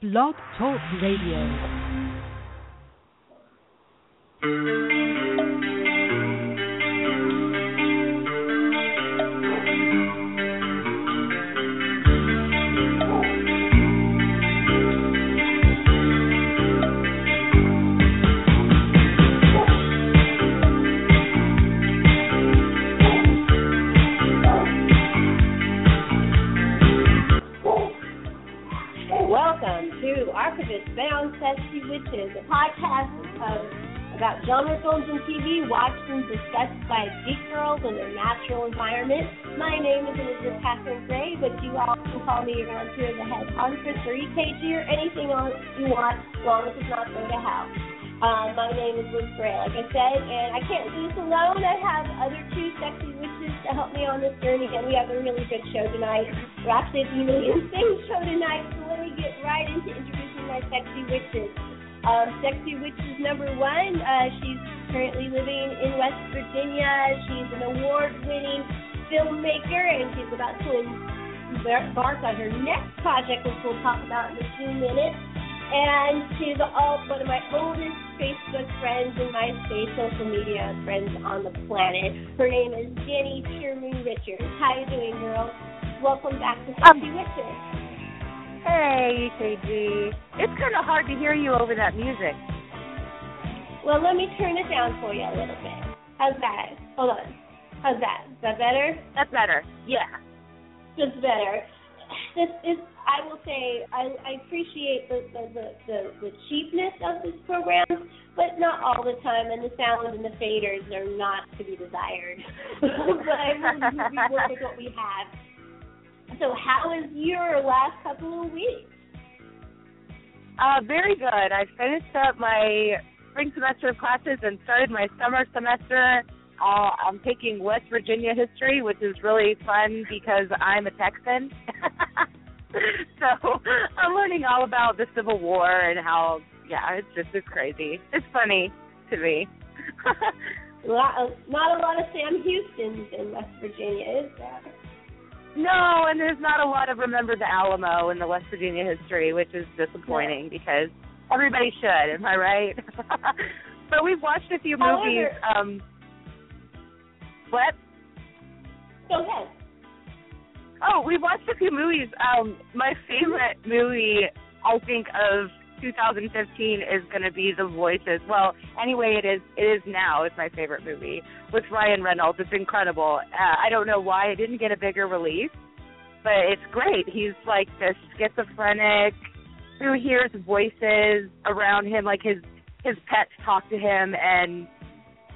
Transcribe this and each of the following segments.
Blog Talk Radio. You all can call me around here the head huntress or EKG or anything else you want, as long as it's not go to hell. Uh, my name is Liz Gray, like I said, and I can't do this alone. I have other two sexy witches to help me on this journey, and we have a really good show tonight. We're actually the Million Things show tonight, so let me get right into introducing my sexy witches. Um, sexy witches number one, uh, she's currently living in West Virginia. She's an award-winning filmmaker, and she's about to embark on her next project, which we'll talk about in a few minutes. And she's all one of my oldest Facebook friends and my MySpace social media friends on the planet. Her name is Jenny Sherman Richards. How you doing, girl? Welcome back to Sexy Um, Witches. Hey, KG. It's kind of hard to hear you over that music. Well, let me turn it down for you a little bit. How's that? Hold on. How's that? Is that better? That's better. Yeah. Just better. This is, I will say, I, I appreciate the the, the, the cheapness of this program, but not all the time, and the sound and the faders are not to be desired. but I will we work with what we have. So, how was your last couple of weeks? Uh, very good. I finished up my spring semester of classes and started my summer semester. Uh, I'm taking West Virginia history, which is really fun because I'm a Texan. so I'm learning all about the Civil War and how, yeah, it's just it's crazy. It's funny to me. Lot, not a lot of Sam Houston's in West Virginia, is there? No, and there's not a lot of Remember the Alamo in the West Virginia history, which is disappointing because everybody should, am I right? but we've watched a few However- movies. Um what? Go ahead. Oh, we've watched a few movies. Um my favorite movie I think of 2015 is going to be The Voices. Well, anyway, it is it is now. It's my favorite movie with Ryan Reynolds. It's incredible. Uh, I don't know why it didn't get a bigger release, but it's great. He's like this schizophrenic who hears voices around him, like his his pets talk to him, and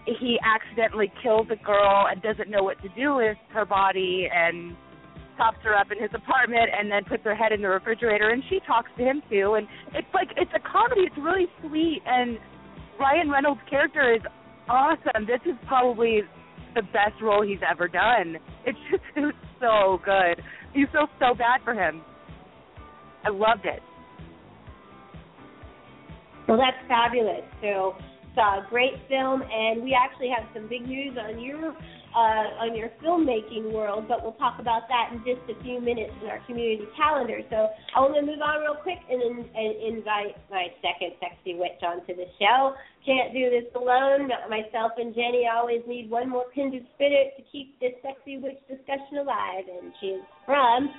he accidentally kills a girl and doesn't know what to do with her body and pops her up in his apartment and then puts her head in the refrigerator and she talks to him too. And it's like it's a comedy. It's really sweet. And ryan reynolds character is awesome. This is probably the best role he's ever done. It's just it so good. You feel so bad for him. I loved it. Well, that's fabulous. So a great film, and we actually have some big news on your uh, on your filmmaking world, but we'll talk about that in just a few minutes in our community calendar. So I want to move on real quick and, and invite my second sexy witch onto the show. Can't do this alone. Myself and Jenny always need one more kindred spirit to keep this sexy witch discussion alive, and she is from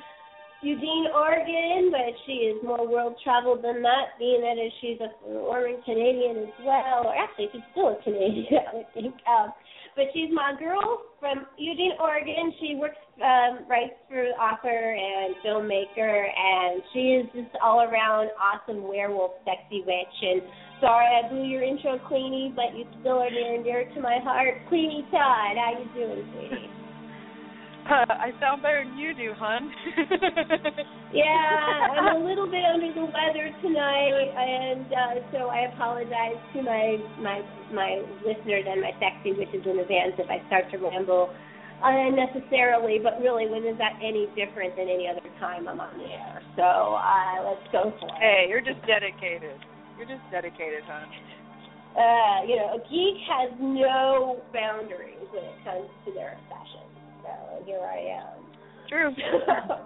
Eugene, Oregon, but she is more world traveled than that, being that she's a former Canadian as well, or actually she's still a Canadian, I think. Um, but she's my girl from Eugene, Oregon. She works, um, writes for author and filmmaker, and she is just all around awesome werewolf, sexy witch. And sorry I blew your intro, Queenie, but you still are near and dear to my heart. Queenie Todd, how you doing, sweetie? Uh, I sound better than you do, hon. Yeah, I'm a little bit under the weather tonight, and uh, so I apologize to my my my listeners and my sexy witches in advance if I start to ramble unnecessarily. But really, when is that any different than any other time I'm on the air? So uh, let's go for it. hey, you're just dedicated. You're just dedicated, hon. Uh, you know, a geek has no boundaries when it comes to their obsession. So here I am. True.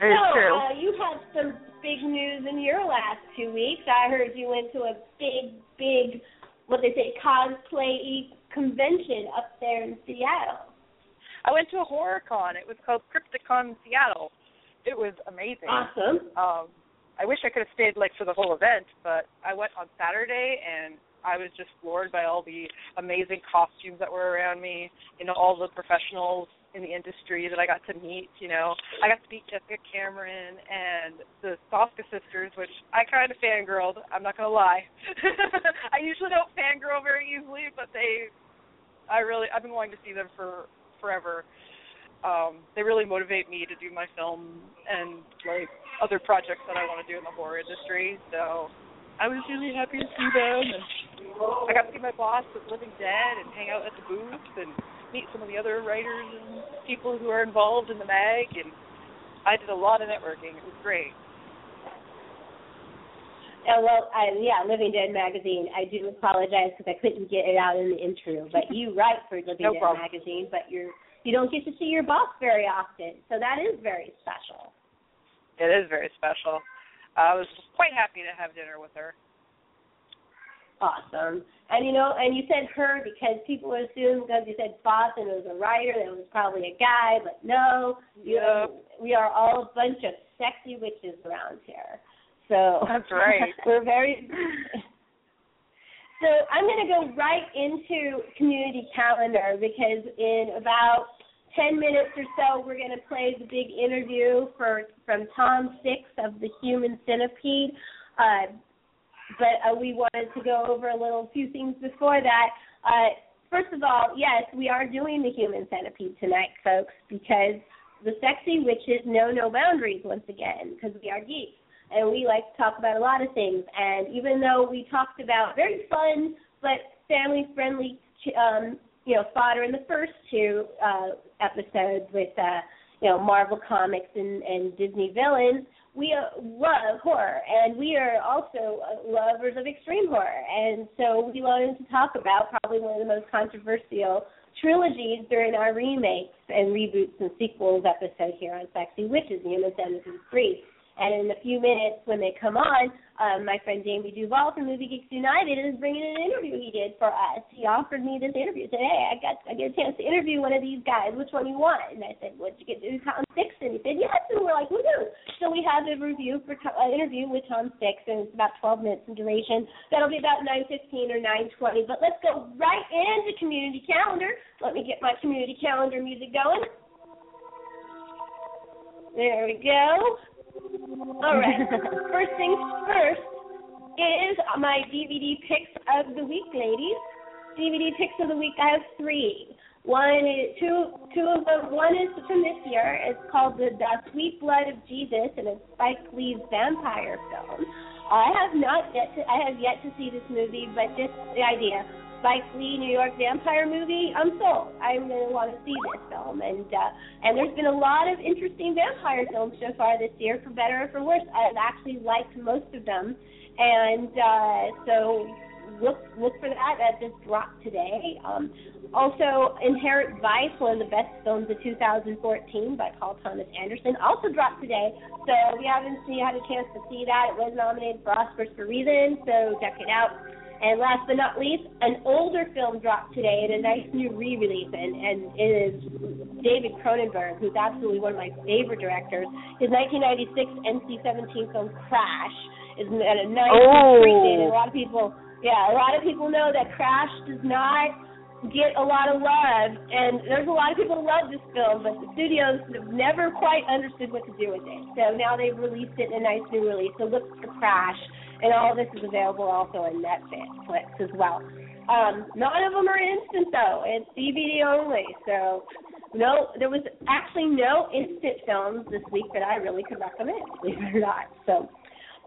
So, true. Uh, you had some big news in your last two weeks? I heard you went to a big, big, what they say, cosplay convention up there in Seattle. I went to a horror con. It was called Crypticon Seattle. It was amazing. Awesome. Um, I wish I could have stayed like for the whole event, but I went on Saturday and I was just floored by all the amazing costumes that were around me. You know, all the professionals in the industry that I got to meet. You know, I got to meet Jessica Cameron and the Soska sisters, which I kind of fangirled. I'm not gonna lie. I usually don't fangirl very easily, but they, I really, I've been wanting to see them for forever. Um, they really motivate me to do my film and like other projects that I want to do in the horror industry. So I was really happy to see them, and I got to see my boss with Living Dead and hang out at the booth and meet some of the other writers and people who are involved in the mag. And I did a lot of networking. It was great. Yeah, well, I, yeah, Living Dead magazine. I do apologize because I couldn't get it out in the intro, but you write for Living No Dead problem. magazine, but you're you don't get to see your boss very often, so that is very special. It is very special. I was quite happy to have dinner with her. Awesome. And you know, and you said her because people would assume because you said boss and it was a writer that it was probably a guy, but no, you Yeah. we are all a bunch of sexy witches around here. So That's right. we're very So I'm going to go right into community calendar because in about 10 minutes or so we're going to play the big interview for from Tom Six of the Human Centipede. Uh, but uh, we wanted to go over a little few things before that. Uh, first of all, yes, we are doing the Human Centipede tonight, folks, because the sexy witches know no boundaries once again because we are geeks and we like to talk about a lot of things. And even though we talked about very fun but family friendly, um, you know, fodder in the first two uh, episodes with, uh, you know, Marvel comics and, and Disney villains, we uh, love horror, and we are also uh, lovers of extreme horror. And so we wanted to talk about probably one of the most controversial trilogies during our remakes and reboots and sequels episode here on Sexy Witches, the Human 3. And in a few minutes, when they come on, um, my friend Jamey Duvall from Movie Geeks United is bringing an interview he did for us. He offered me this interview. He Said, "Hey, I got I get a chance to interview one of these guys. Which one you want?" And I said, "What did you get to do Tom Sixon?" He said, "Yes." And we're like, "Woohoo!" So we have a review for to- uh, interview with Tom Sixon. It's about 12 minutes in duration. That'll be about 9:15 or 9:20. But let's go right into community calendar. Let me get my community calendar music going. There we go. All right. first things first is my DVD picks of the week, ladies. DVD picks of the week. I have three. One is two. Two of them. One is from this year. It's called the, the Sweet Blood of Jesus, and it's Spike Lee's vampire film. I have not yet. To, I have yet to see this movie, but just the idea. Spike Lee New York vampire movie. I'm sold. I'm gonna want to see this film, and uh, and there's been a lot of interesting vampire films so far this year, for better or for worse. I've actually liked most of them, and uh, so look look for that. That just dropped today. Um, also, Inherent Vice, one of the best films of 2014 by Paul Thomas Anderson, also dropped today. So if you haven't seen, had a chance to see that, it was nominated for Oscars for reason. So check it out. And last but not least, an older film dropped today in a nice new re-release, and, and it is David Cronenberg, who's absolutely one of my favorite directors. His 1996 NC-17 film Crash is at a nice Oh. and a lot of people, yeah, a lot of people know that Crash does not get a lot of love, and there's a lot of people who love this film, but the studios have never quite understood what to do with it. So now they've released it in a nice new release. So look for Crash, and all this is available also on Netflix as well. Um, none of them are instant though; it's DVD only. So no, there was actually no instant films this week that I really could recommend, believe it or not. So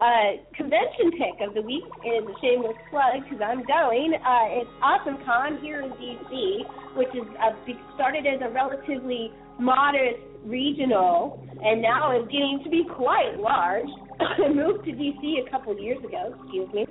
uh, convention pick of the week is a shameless plug because I'm going. Uh, it's Awesome Con here in DC, which is a, started as a relatively modest regional and now is getting to be quite large. I moved to DC a couple of years ago, excuse me,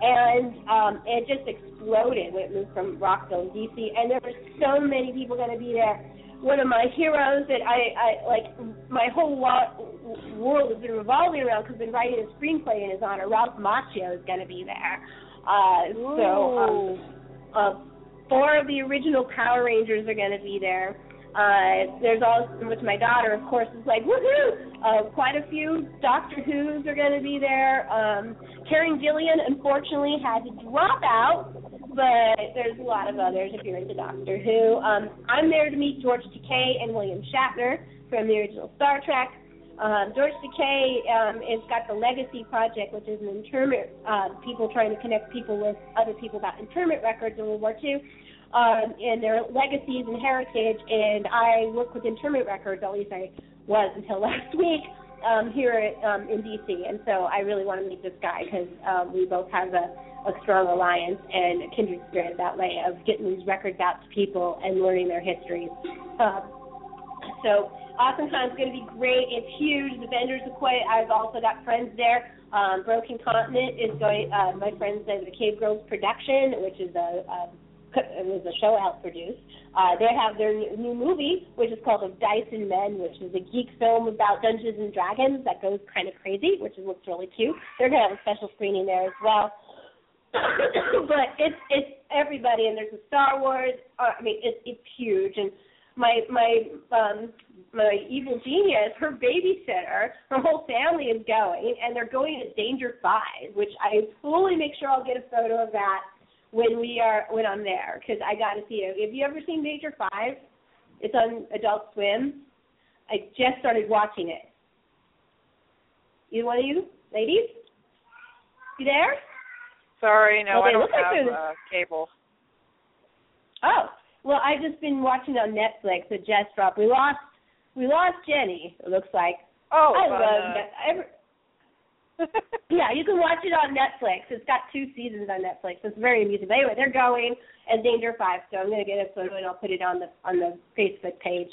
and um, it just exploded when it moved from Rockville to DC. And there were so many people going to be there. One of my heroes that I, I like, my whole lo- world has been revolving around because been writing a screenplay in his honor. Ralph Macchio is going to be there. Uh, so um, uh, four of the original Power Rangers are going to be there. Uh, there's also, which my daughter, of course, is like, woohoo! Uh, quite a few Doctor Who's are going to be there. Um, Karen Gillan, unfortunately, had to drop out, but there's a lot of others if you're into Doctor Who. Um, I'm there to meet George Takei and William Shatner from the original Star Trek. Um, George Takei um, has got the Legacy Project, which is an internment, uh, people trying to connect people with other people about internment records in World War II um, and their legacies and heritage. And I work with Internment records, at least I was until last week um, here um, in DC. And so I really want to meet this guy because um, we both have a, a strong alliance and a kindred spirit that way of getting these records out to people and learning their histories. Uh, so AwesomeCon is going to be great. It's huge. The vendors are quite. I've also got friends there. Um, Broken Continent is going. Uh, my friends at the Cave Girls Production, which is a, a it was a show out produced. Uh, they have their new movie, which is called Of Dice and Men, which is a geek film about Dungeons and Dragons that goes kind of crazy, which looks really cute. They're gonna have a special screening there as well. but it's it's everybody, and there's a Star Wars. Uh, I mean, it's it's huge, and my my um my evil genius, her babysitter, her whole family is going, and they're going to Danger Five, which I fully make sure I'll get a photo of that when we are when I'm there because I got to see it. Have you ever seen Danger Five? It's on Adult Swim. I just started watching it. You one of you, ladies, you there? Sorry, no, they I don't look like have uh, cable. Oh, well, I've just been watching on Netflix. It just dropped. We lost we lost Jenny. It looks like. Oh, I love uh, every, Yeah, you can watch it on Netflix. It's got two seasons on Netflix. It's very amusing. But anyway, they're going and Danger Five, so I'm gonna get a photo and I'll put it on the on the Facebook page.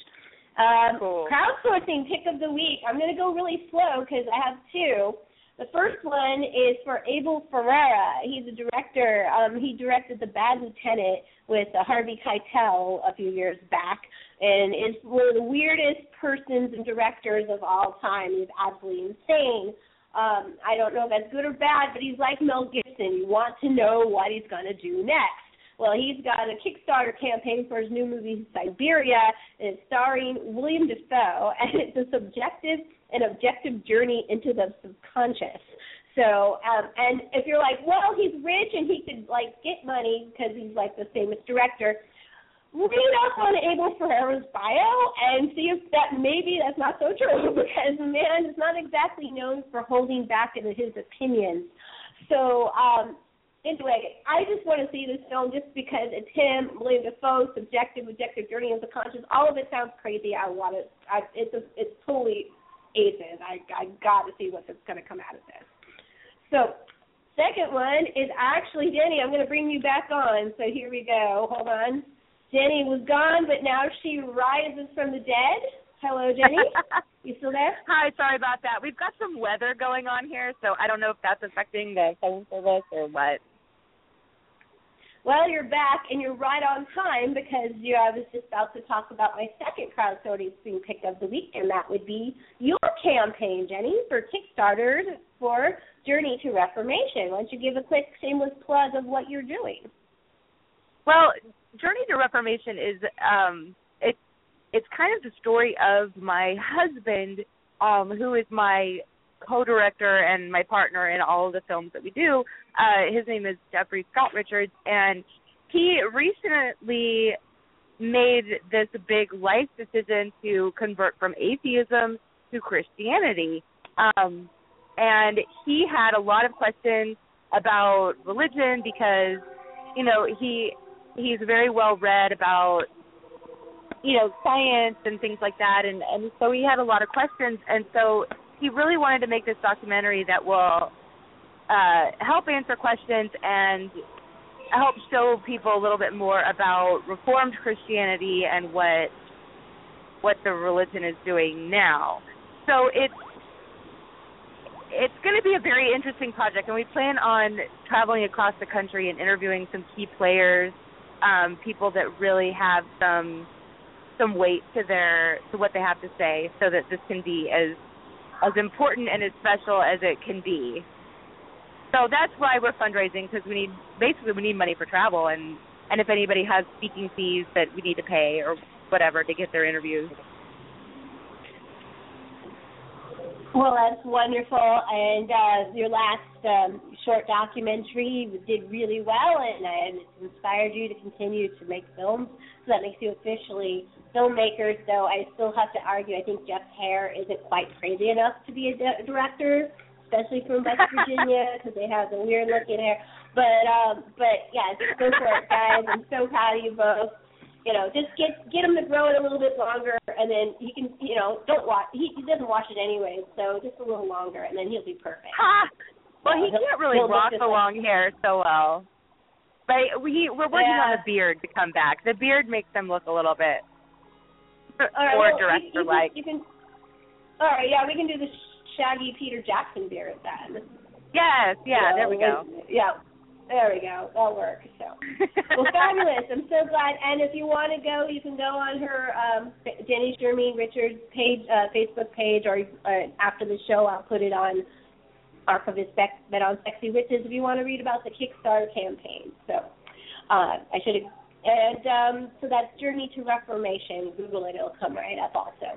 Um, Cool. Crowdsourcing pick of the week. I'm gonna go really slow because I have two. The first one is for Abel Ferrara. He's a director. Um, he directed The Bad Lieutenant with uh, Harvey Keitel a few years back, and is one of the weirdest persons and directors of all time. He's absolutely insane. Um, I don't know if that's good or bad, but he's like Mel Gibson. You want to know what he's going to do next. Well, he's got a Kickstarter campaign for his new movie Siberia, and it's starring William Dafoe, and it's a subjective and objective journey into the subconscious. So, um, and if you're like, well, he's rich and he could like get money because he's like the famous director, read up on Abel Ferrara's bio and see if that maybe that's not so true because man is not exactly known for holding back in his opinions. So, um, anyway, I just want to see this film just because it's him, William Dafoe, subjective, objective journey of the conscious. All of it sounds crazy. I want it. I, it's a, it's totally aces. I I got to see what's going to come out of this. So, second one is actually Jenny. I'm going to bring you back on. So here we go. Hold on. Jenny was gone, but now she rises from the dead. Hello, Jenny. you still there? Hi, sorry about that. We've got some weather going on here, so I don't know if that's affecting the phone service or what. Well, you're back and you're right on time because you, I was just about to talk about my second crowdsourcing pick of the week, and that would be your campaign, Jenny, for Kickstarter for Journey to Reformation. Why don't you give a quick shameless plug of what you're doing? Well, Journey to Reformation is um it's it's kind of the story of my husband, um, who is my co-director and my partner in all of the films that we do. Uh, his name is Jeffrey Scott Richards, and he recently made this big life decision to convert from atheism to Christianity. Um, and he had a lot of questions about religion because, you know, he he's very well read about you know science and things like that and and so he had a lot of questions and so he really wanted to make this documentary that will uh help answer questions and help show people a little bit more about reformed christianity and what what the religion is doing now. So it's it's going to be a very interesting project and we plan on traveling across the country and interviewing some key players um, people that really have some some weight to their to what they have to say, so that this can be as as important and as special as it can be. So that's why we're fundraising because we need basically we need money for travel and and if anybody has speaking fees that we need to pay or whatever to get their interviews. Well, that's wonderful. And uh, your last um, short documentary did really well, and, and it's inspired you to continue to make films. So that makes you officially filmmakers. Though I still have to argue, I think Jeff's hair isn't quite crazy enough to be a di- director, especially from West Virginia, because they have the weird looking hair. But um, but yeah, go for it, guys. I'm so proud of you both you know, just get get him to grow it a little bit longer, and then he can, you know, don't wash. He, he doesn't wash it anyway, so just a little longer, and then he'll be perfect. Ha! Well, he can't really he'll rock the like- long hair so well. But we we're working on Yeah. a beard to come back. The beard makes him look a little bit All right, more well, you- director you, like. can, you can. All right, yeah, we can do the shaggy Peter Jackson beard then. Yes, yeah, So, there we go. Yeah, there we go. That'll work. So. well, fabulous. I'm so glad. And if you want to go, you can go on her um, Jenny Richards page, uh, Facebook page, or uh, after the show, I'll put it on Archivist Beck, but on Sexy Witches if you want to read about the Kickstarter campaign. So uh, I should. And um, so that's Journey to Reformation. Google it; it'll come right up also.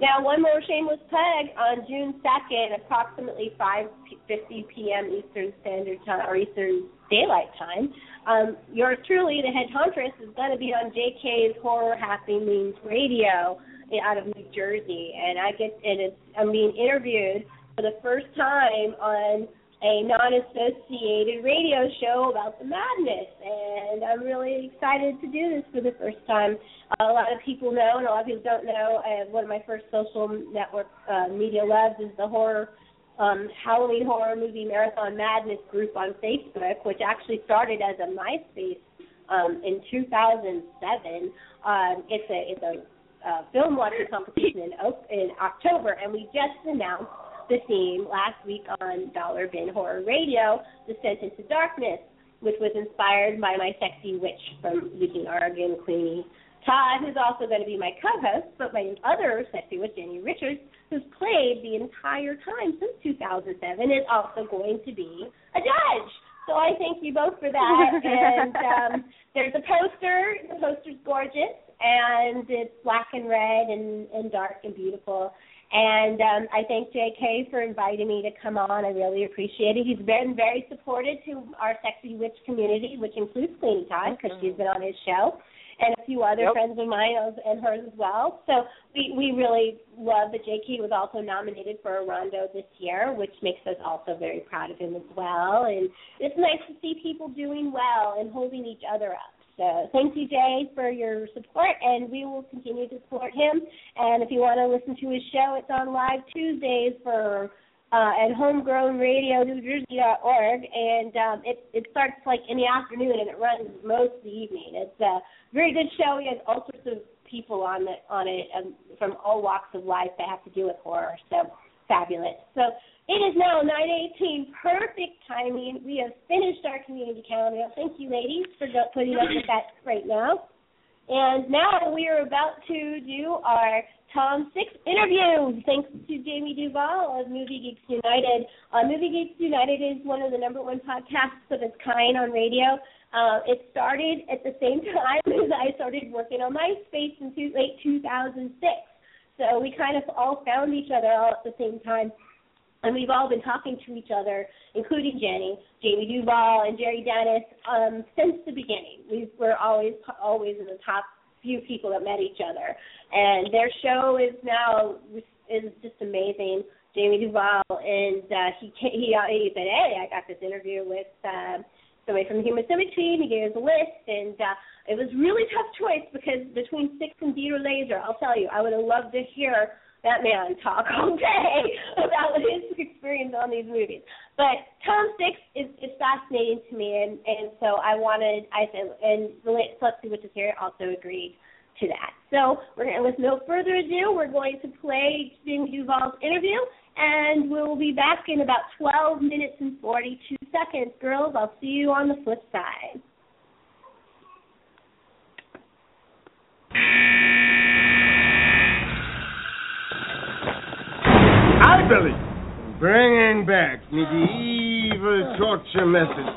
Now, one more shameless plug on June 2nd, approximately 5:50 p.m. Eastern Standard Time or Eastern Daylight Time. Um, yours truly, the head huntress, is going to be on JK's Horror Happenings Radio out of New Jersey, and I get and it's I'm being interviewed for the first time on a non-associated radio show about the madness, and I'm really excited to do this for the first time. a lot of people know, and a lot of people don't know. Uh, one of my first social network uh, media loves is the horror um, Halloween horror movie marathon madness group on Facebook, which actually started as a MySpace um, in 2007. Um, it's a it's a uh, film watching competition in in October, and we just announced the theme last week on Dollar Bin Horror Radio, Descent into Darkness, which was inspired by my sexy witch from Eugene, Oregon, Queenie Todd, who's also going to be my co-host, but my other sexy witch, Jenny Richards, who's played the entire time since 2007, is also going to be a judge. So I thank you both for that. and um, there's a poster. The poster's gorgeous, and it's black and red and, and dark and beautiful. And um, I thank JK for inviting me to come on. I really appreciate it. He's been very supportive to our sexy witch community, which includes Queenie Todd because she's been on his show, and a few other Yep. friends of mine and hers as well. So we we really love that JK was also nominated for a Rondo this year, which makes us also very proud of him as well. And it's nice to see people doing well and holding each other up. So thank you, Jay, for your support, and we will continue to support him. And if you want to listen to his show, it's on live Tuesdays for uh, at homegrownradio.newjersey.org, and um, it it starts like in the afternoon and it runs most of the evening. It's a very good show. He has all sorts of people on it on it um, from all walks of life that have to do with horror. So fabulous. So it is now 9:18, perfect timing. We have finished our community calendar. Thank you, ladies, for putting up with that right now. And now we are about to do our Tom Six interview. Thanks to Jamey Duvall of Movie Geeks United. Uh, Movie Geeks United is one of the number one podcasts of its kind on radio. Uh, it started at the same time as I started working on MySpace in two, late 2006. So we kind of all found each other all at the same time. And we've all been talking to each other, including Jenny, Jamey Duvall, and Jerry Dennis, um, since the beginning. We were always always in the top few people that met each other. And their show is now is just amazing. Jamey Duvall, and uh, he he uh, he said, "Hey, I got this interview with uh, somebody from Human Centipede," and he gave us a list, and uh, it was really tough choice because between Six and Dieter Laser, I'll tell you, I would have loved to hear that man talk all day about his experience on these movies. But Tom Six is, is fascinating to me, and and so I wanted I said, and the late Celeste which is here also agreed to that. So we're gonna, with no further ado, we're going to play Jim Duvall's interview, and we'll be back in about 12 minutes and 42 seconds. Girls, I'll see you on the flip side. Out Billy. Bringing back medieval torture methods.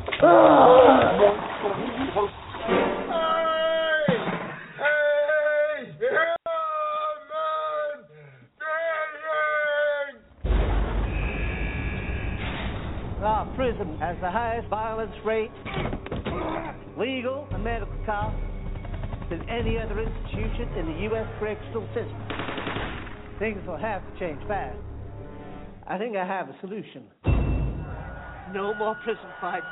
Our prison has the highest violence rate, legal and medical costs than any other institution in the U.S. correctional system. Things will have to change fast. I think I have a solution. No more prison fights.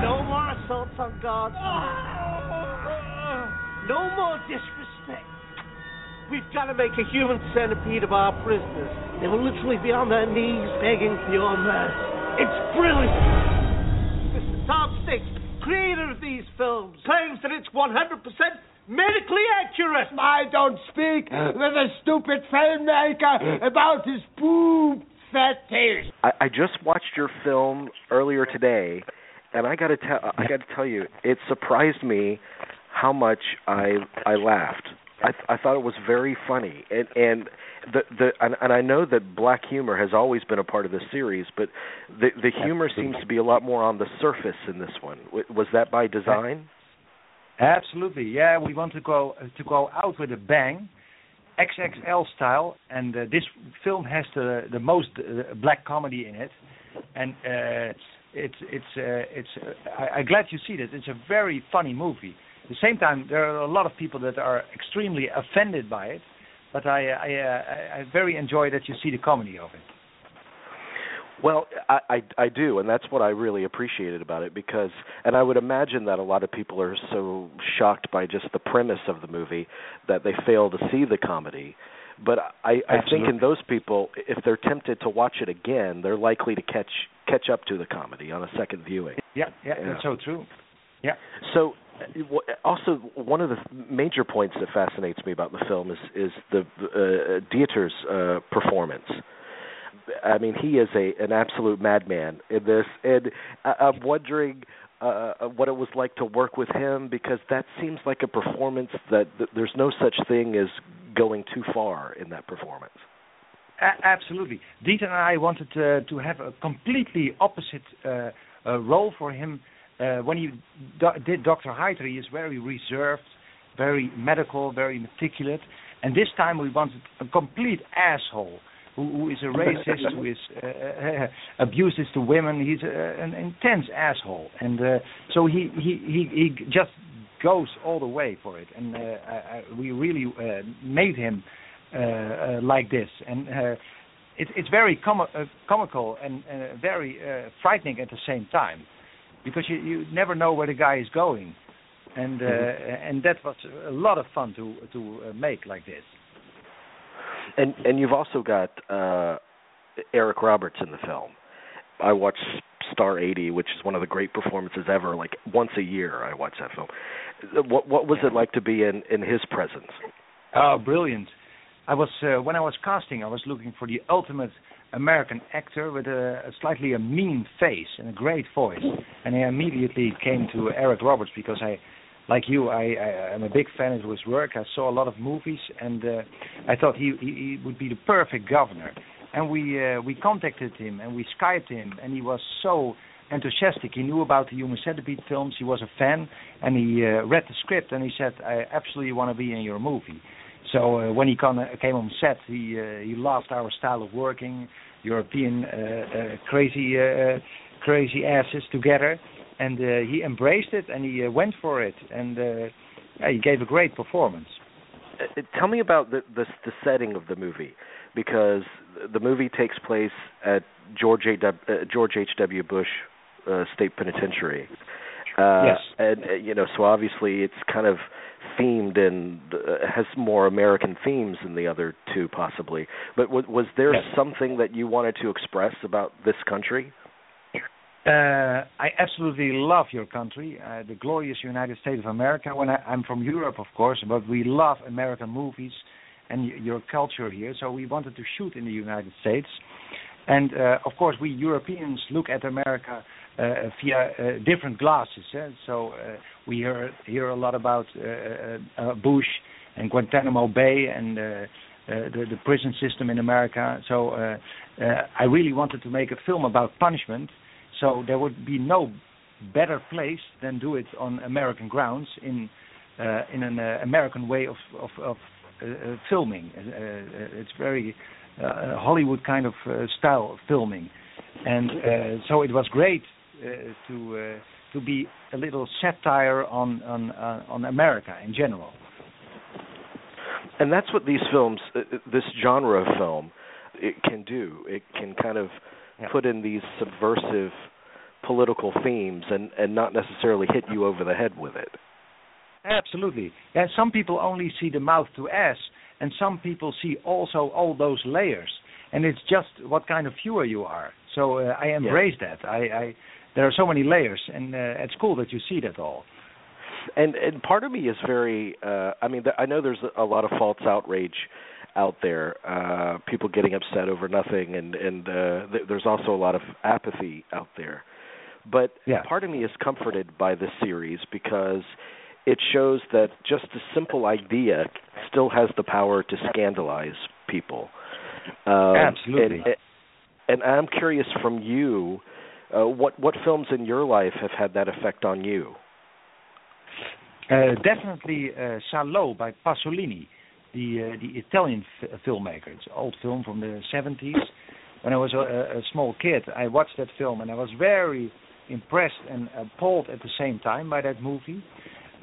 No more assaults on guards. No more disrespect. We've got to make a human centipede of our prisoners. They will literally be on their knees begging for your mercy. It's brilliant. Mr. Tom creator of these films, claims that it's 100% medically accurate. I don't speak with a stupid filmmaker about his boob fetish. I, I just watched your film earlier today, and I got to tell I got to tell you, it surprised me how much I I laughed. I I thought it was very funny, and and the the and, and I know that black humor has always been a part of the series, but the the humor seems to be a lot more on the surface in this one. W- Was that by design? Absolutely, yeah. We want to go to go out with a bang, XXL style, and uh, this film has the the most uh, black comedy in it, and uh, it's it's uh, it's. Uh, I, I'm glad you see this. It's a very funny movie. At the same time, there are a lot of people that are extremely offended by it, but I I, uh, I I very enjoy that you see the comedy of it. Well, I, I I do, and that's what I really appreciated about it because, and I would imagine that a lot of people are so shocked by just the premise of the movie that they fail to see the comedy. But I, I think in those people, if they're tempted to watch it again, they're likely to catch catch up to the comedy on a second viewing. Yeah, yeah, Yeah. that's so true. Yeah. So, also one of the major points that fascinates me about the film is is the uh, Dieter's uh, performance. I mean, he is a an absolute madman in this, and I, I'm wondering uh, what it was like to work with him because that seems like a performance that, there's no such thing as going too far in that performance. A- absolutely. Dieter and I wanted uh, to have a completely opposite uh, uh, role for him. Uh, when he do- did Dr. Heiter, he is very reserved, very medical, very meticulous. And this time we wanted a complete asshole who, who is a racist, who is uh, uh, abuses to women. He's a, an intense asshole, and uh, so he, he he he just goes all the way for it. And uh, I, I, we really uh, made him uh, uh, like this, and uh, it, it's very com- uh, comical and uh, very uh, frightening at the same time, because you, you never know where the guy is going, and uh, and that was a lot of fun to to uh, make like this. And and you've also got uh Eric Roberts in the film. I watch Star 80, which is one of the great performances ever. Like once a year, I watch that film. What what was it like to be in in his presence? Oh, brilliant! I was uh, when I was casting, I was looking for the ultimate American actor with a, a slightly a mean face and a great voice, and I immediately came to Eric Roberts because I, like you, I, I am a big fan of his work. I saw a lot of movies, and uh, I thought he, he would be the perfect governor. And we uh, we contacted him and we skyped him, and he was so enthusiastic. He knew about the Human Centipede films. He was a fan, and he uh, read the script and he said, "I absolutely want to be in your movie." So uh, when he come, came on set, he uh, he loved our style of working, European uh, uh, crazy uh, crazy asses together, and uh, he embraced it and he uh, went for it, and uh, yeah, he gave a great performance. Uh, tell me about the, the the setting of the movie because the movie takes place at George A. W, uh, George H. W. Bush uh, State Penitentiary. Uh, Yes. And uh, you know, so obviously it's kind of themed and uh, has more American themes than the other two, possibly. But w- was there Yes. something that you wanted to express about this country? Uh, I absolutely love your country, uh, the glorious United States of America. When I, I'm from Europe, of course, but we love American movies and y- your culture here. So we wanted to shoot in the United States, and uh, of course, we Europeans look at America uh, via uh, different glasses. Eh? So uh, we hear hear a lot about Bush and Guantanamo Bay and uh, the, the prison system in America. So uh, uh, I really wanted to make a film about punishment. So there would be no better place than do it on American grounds in uh, in an uh, American way of of, of uh, filming. it's very Hollywood kind of style of filming, and so it was great to to be a little satire on on on America in general and that's what these films, uh, uh, this genre of film, it can do. It can kind of yeah. put in these subversive political themes and and not necessarily hit you over the head with it. Absolutely. Yeah, some people only see the mouth to ass, and some people see also all those layers. And it's just what kind of viewer you are. So uh, I embrace yeah. that. I, I there are so many layers, and uh, it's cool that you see that all and and part of me is very uh i mean i know there's a lot of false outrage out there uh people getting upset over nothing and and uh th- there's also a lot of apathy out there. But yeah. part of me is comforted by this series because it shows that just a simple idea still has the power to scandalize people. Um, absolutely. and, and i'm curious from you uh, what what films in your life have had that effect on you? Uh, definitely uh, Salò by Pasolini, the uh, the Italian f- filmmaker. It's an old film from the 70s. When I was a, a small kid, I watched that film and I was very impressed and appalled at the same time by that movie.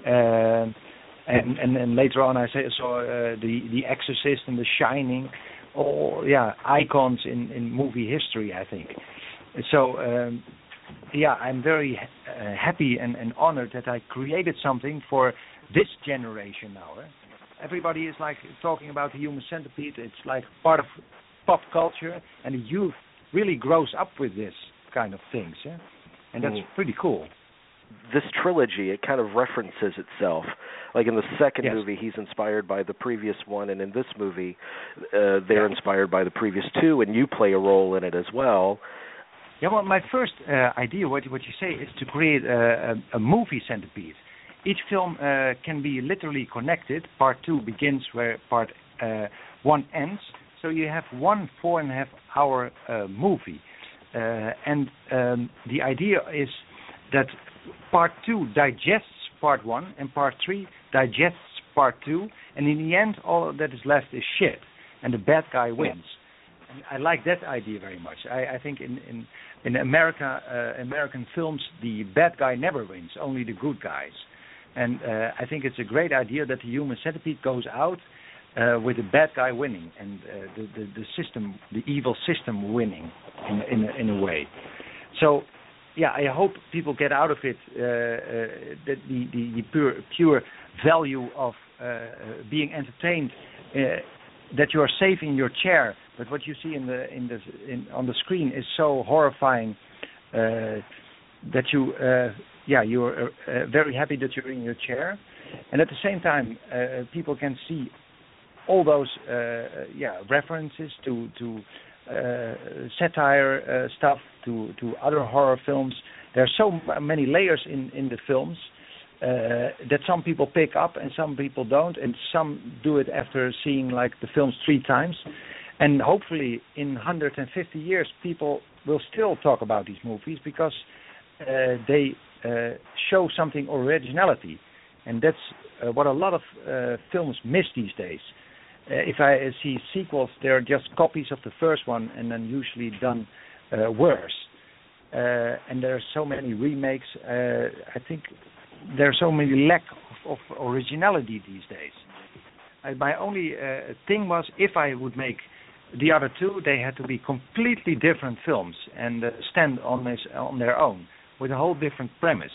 Uh, and, and later on, I saw uh, the the Exorcist and The Shining, all yeah icons in in movie history. I think. So um, yeah, I'm very uh, happy and, and honored that I created something for this generation now. Eh? Everybody is like talking about the human centipede. It's like part of pop culture, and the youth really grows up with this kind of things, yeah? and that's mm. pretty cool. This trilogy, it kind of references itself. Like in the second yes. movie, he's inspired by the previous one, and in this movie, uh, they're yeah. inspired by the previous two, and you play a role in it as well. Yeah, well, my first uh, idea, what what you say, is to create a, a, a movie centipede. Each film uh, can be literally connected. Part two begins where part uh, one ends, so you have one four and a half hour uh, movie. Uh, and um, the idea is that part two digests part one, and part three digests part two, and in the end, all that is left is shit, and the bad guy wins. And I like that idea very much. I, I think in, in in America, uh, American films, the bad guy never wins, only the good guys. And uh, I think it's a great idea that the human centipede goes out uh, with the bad guy winning and uh, the, the, the system, the evil system winning in in a, in a way. So, yeah, I hope people get out of it uh, uh, the, the the pure pure value of being entertained, that you are safe in your chair but what you see in the in the in, on the screen is so horrifying uh, that you uh, yeah you're uh, uh very happy that you're in your chair, and at the same time uh, people can see all those yeah references to to satire stuff to to other horror films. There are so many layers in in the films. Uh, that some people pick up and some people don't, and some do it after seeing like the films three times. And hopefully, in 150 years, people will still talk about these movies because uh, they show something originality, and that's uh, what a lot of uh, films miss these days. Uh, if I see sequels, they're just copies of the first one, and then usually done uh, worse. and there are so many remakes. I think there are so many lack of, of originality these days. my only thing was if I would make the other two, they had to be completely different films and uh, stand on this on their own with a whole different premise.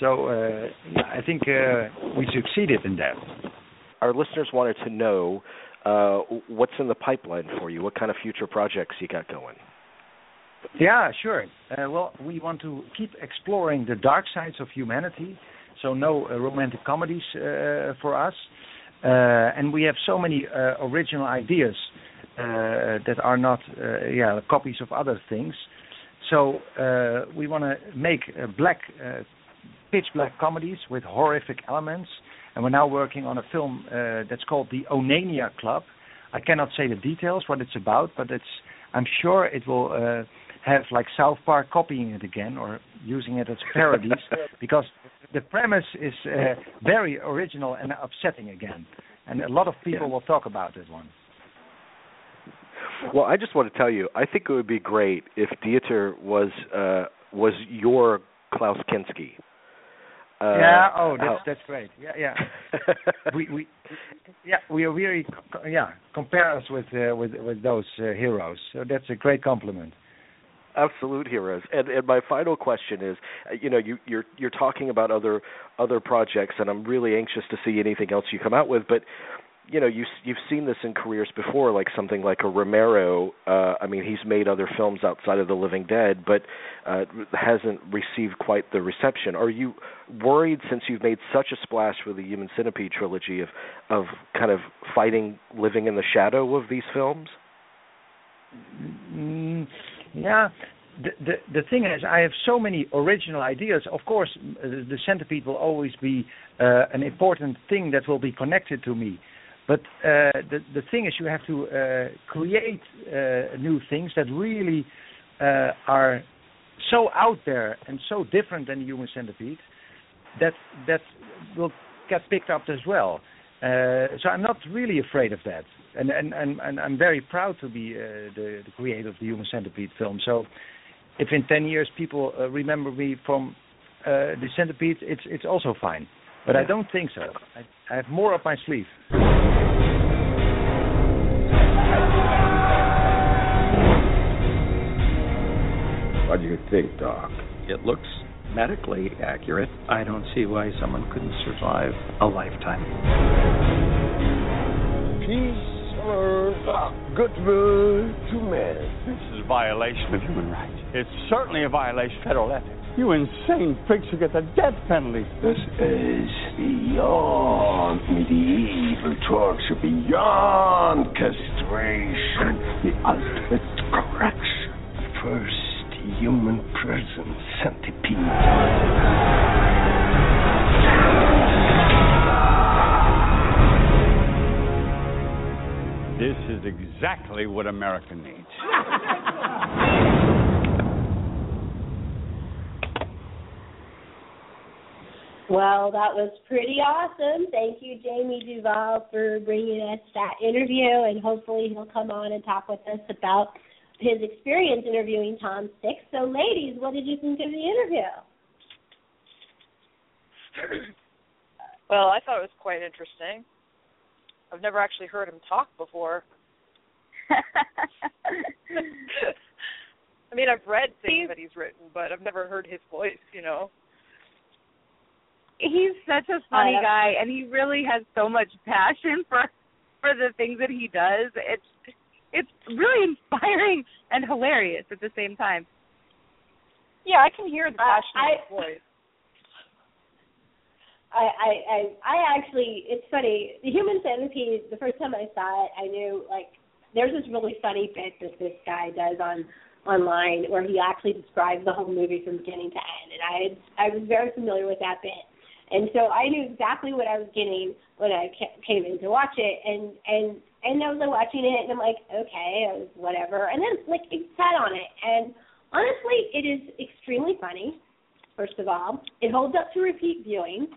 So uh, yeah, I think uh, we succeeded in that. Our listeners wanted to know uh, what's in the pipeline for you. What kind of future projects you got going? Yeah, sure. Uh, well, we want to keep exploring the dark sides of humanity. So no uh, romantic comedies for us, and we have so many original ideas uh, that are not uh, yeah copies of other things. So uh, we want to make black, pitch black comedies with horrific elements, and we're now working on a film that's called the Onania Club. I cannot say the details what it's about, but it's I'm sure it will uh, have like South Park copying it again or using it as parodies because the premise is uh, very original and upsetting again, and a lot of people Yeah. will talk about this one. Well, I just want to tell you, I think it would be great if Dieter was uh, was your Klaus Kinski. Uh, yeah. Oh, that's how- that's great. Yeah, yeah. we we yeah we are really co- yeah compare us with uh, with with those uh, heroes. So that's a great compliment. absolute heroes. And and my final question is, uh, you know, you you're you're talking about other other projects, and I'm really anxious to see anything else you come out with. But you know, you you've seen this in careers before, like something like a Romero. Uh, I mean, he's made other films outside of The Living Dead, but uh, hasn't received quite the reception. Are you worried, since you've made such a splash with the Human Centipede trilogy, of of kind of fighting, living in the shadow of these films? Mm, yeah. The, the the thing is, I have so many original ideas. Of course, the centipede will always be uh, an important thing that will be connected to me. But uh, the the thing is, you have to uh, create uh, new things that really uh, are so out there and so different than the human centipede that that will get picked up as well. Uh, so I'm not really afraid of that, and and and, and I'm very proud to be uh, the, the creator of the Human Centipede film. So if in 10 years people remember me from the Centipede, it's it's also fine. But I don't think so. I, I have more up my sleeve. What do you think, Doc? It looks medically accurate. I don't see why someone couldn't survive a lifetime. Peace on earth, goodwill to men. This is a violation of human rights. It's certainly a violation of federal ethics. You insane pigs should get the death penalty. This is beyond medieval torture, beyond castration, the ultimate correction. First human prison centipede. This is exactly what America needs. Well, that was pretty awesome. Thank you, Jamey Duvall, for bringing us that interview, and hopefully he'll come on and talk with us about his experience interviewing Tom Six. So, ladies, what did you think of the interview? Well, I thought it was quite interesting. I've never actually heard him talk before. I mean, I've read things that he's written, but I've never heard his voice, you know. He's such a funny Uh, guy, and he really has so much passion for for the things that he does. It's it's really inspiring and hilarious at the same time. Yeah, I can hear the Uh, passion in I- his voice. I, I, I, I actually, it's funny. The Human Centipede. The first time I saw it, I knew like there's this really funny bit that this guy does on online where he actually describes the whole movie from beginning to end, and I had, I was very familiar with that bit, and so I knew exactly what I was getting when I came in to watch it, and and and I was like watching it, and I'm like, okay, I was whatever, and then like it sat on it, and honestly, it is extremely funny. First of all, it holds up to repeat viewing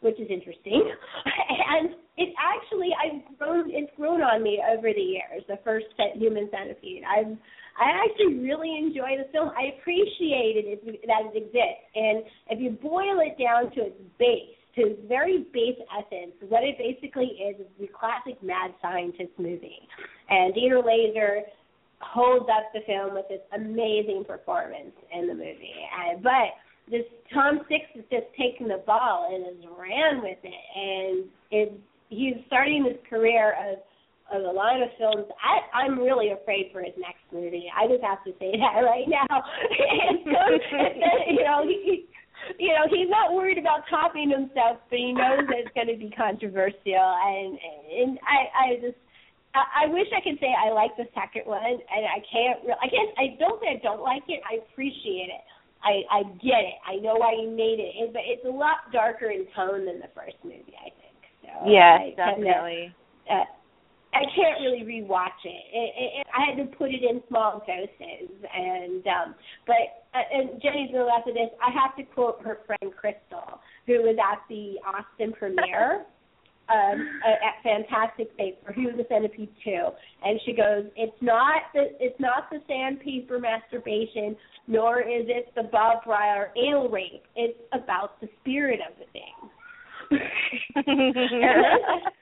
which is interesting. and it actually I've grown it's grown on me over the years, the first cent- human centipede. I've I actually really enjoy the film. I appreciate it is- that it exists. And if you boil it down to its base, to its very base essence, what it basically is is the classic mad scientist movie. And Dieter Laser holds up the film with this amazing performance in the movie. Uh, but this Tom Six has just taken the ball and has ran with it, and it, he's starting his career of of a line of films. I, I'm really afraid for his next movie. I just have to say that right now. it's so, it's, you know, he, you know, he's not worried about topping himself, but he knows that it's going to be controversial, and and I I just. I I wish I could say I like the second one, and I can't. Re- I can't. I don't say I don't like it. I appreciate it. I I get it. I know why he made it, but it's a lot darker in tone than the first movie. I think. So Yes, I kinda, definitely. uh, I can't really rewatch it. It, it, it. I had to put it in small doses, and um, but uh, and Jenny's gonna laugh at this. I have to quote her friend Crystal, who was at the Austin premiere. Um, at Fantastic Paper, Who the Centipede Two, and she goes, "It's not the it's not the sandpaper masturbation, nor is it the barbed wire anal rape. It's about the spirit of the thing."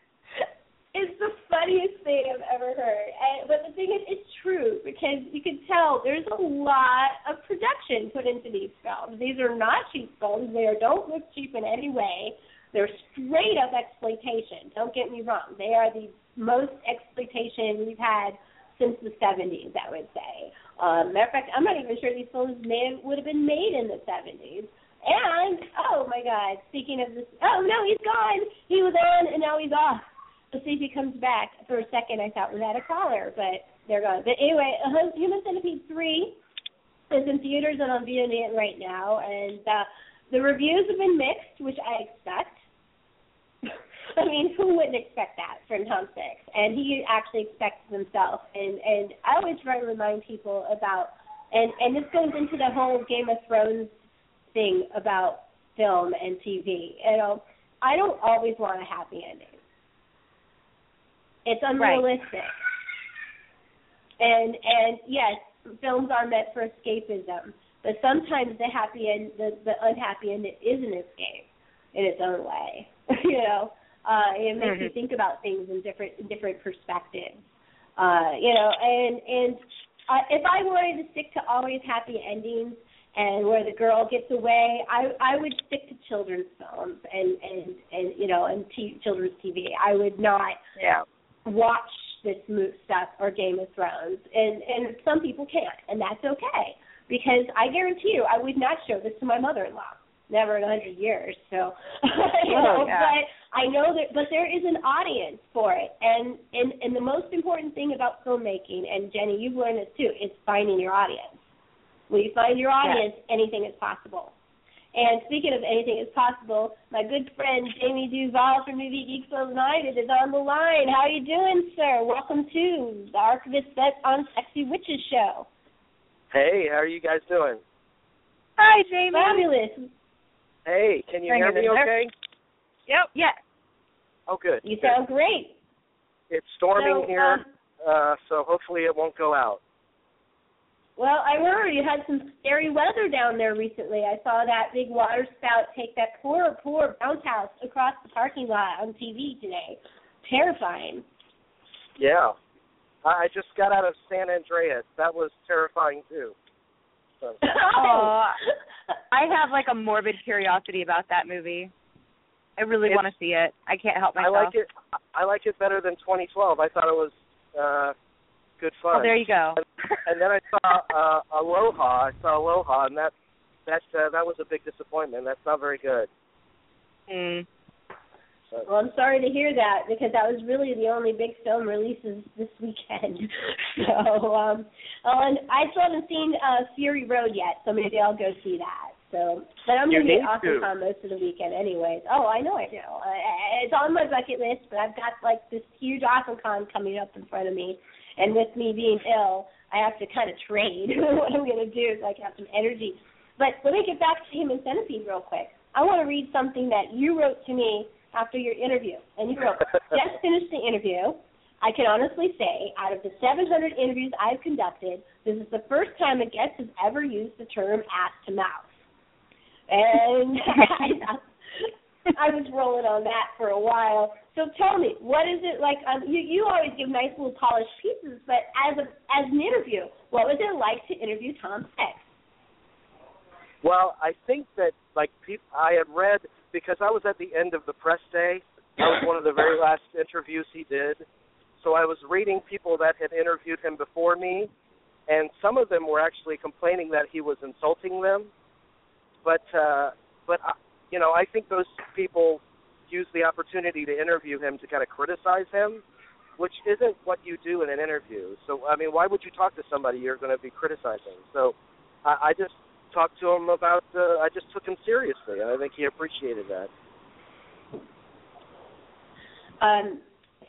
it's the funniest thing I've ever heard. And, but the thing is, it's true because you can tell there's a lot of production put into these films. These are not cheap films. They don't look cheap in any way. They're straight up exploitation. Don't get me wrong. They are the most exploitation we've had since the 70s, I would say. Um, matter of fact, I'm not even sure these films may have, would have been made in the 70s. And oh my God, speaking of this, oh no, he's gone. He was on and now he's off. Let's see if he comes back. For a second, I thought we had a caller, but they're gone. But anyway, Human Centipede 3 is in theaters and on VOD right now, and uh, the reviews have been mixed, which I expect. I mean, who wouldn't expect that from Tom Six? And he actually expects himself. And and I always try to remind people about, and and this goes into the whole Game of Thrones thing about film and TV. You know, I don't always want a happy ending. It's unrealistic. Right. And and yes, films are meant for escapism, but sometimes the happy end, the the unhappy end, is an escape in its own way. you know, uh, it makes mm-hmm. you think about things in different in different perspectives. Uh, you know, and and uh, if I wanted to stick to always happy endings and where the girl gets away, I I would stick to children's films and and and you know and t- children's TV. I would not yeah watch this move stuff or Game of Thrones, and and some people can't, and that's okay because I guarantee you, I would not show this to my mother-in-law. Never in a hundred years. So, you oh, know, yeah. but I know that, but there is an audience for it, and and and the most important thing about filmmaking, and Jenny, you've learned this too, is finding your audience. When you find your audience, yes. anything is possible. And speaking of anything is possible, my good friend Jamey Duvall from Movie Geeks United is on the line. How are you doing, sir? Welcome to the Archivist Vets on Sexy Witches show. Hey, how are you guys doing? Hi, Jamey. Fabulous. Hey, can you hear me okay? Yep. Yeah. Oh, good. You good. sound great. It's storming so, here, um, uh, so hopefully it won't go out. Well, I heard you had some scary weather down there recently. I saw that big water spout take that poor, poor bounce house across the parking lot on TV today. Terrifying. Yeah. I just got out of San Andreas. That was terrifying too. So. oh, I have like a morbid curiosity about that movie. I really want to see it. I can't help myself. I like it. I like it better than 2012. I thought it was uh good fun. Oh, there you go. And, and then I saw uh, Aloha. I saw Aloha, and that that uh, that was a big disappointment. That's not very good. Mm. Well, I'm sorry to hear that because that was really the only big film releases this weekend. so, um, oh, and I still haven't seen uh, Fury Road yet, so maybe I'll go see that. So, but I'm going to be at AwesomeCon most of the weekend, anyways. Oh, I know I do. Uh, it's on my bucket list, but I've got like this huge AwesomeCon coming up in front of me, and with me being ill, I have to kind of trade what I'm going to do so I can have some energy. But let me get back to Human Centipede real quick. I want to read something that you wrote to me after your interview. And you wrote, just finished the interview. I can honestly say, out of the 700 interviews I've conducted, this is the first time a guest has ever used the term ass to mouth. And I, I was rolling on that for a while. So tell me, what is it like? Um, you you always give nice little polished pieces, but as a as an interview, what was it like to interview Tom Six? Well, I think that like I had read because I was at the end of the press day. That was one of the very last interviews he did. So I was reading people that had interviewed him before me, and some of them were actually complaining that he was insulting them. But uh, but you know, I think those people use the opportunity to interview him to kind of criticize him, which isn't what you do in an interview. So, I mean, why would you talk to somebody you're going to be criticizing? So, I, I just talked to him about. Uh, I just took him seriously, and I think he appreciated that. Um,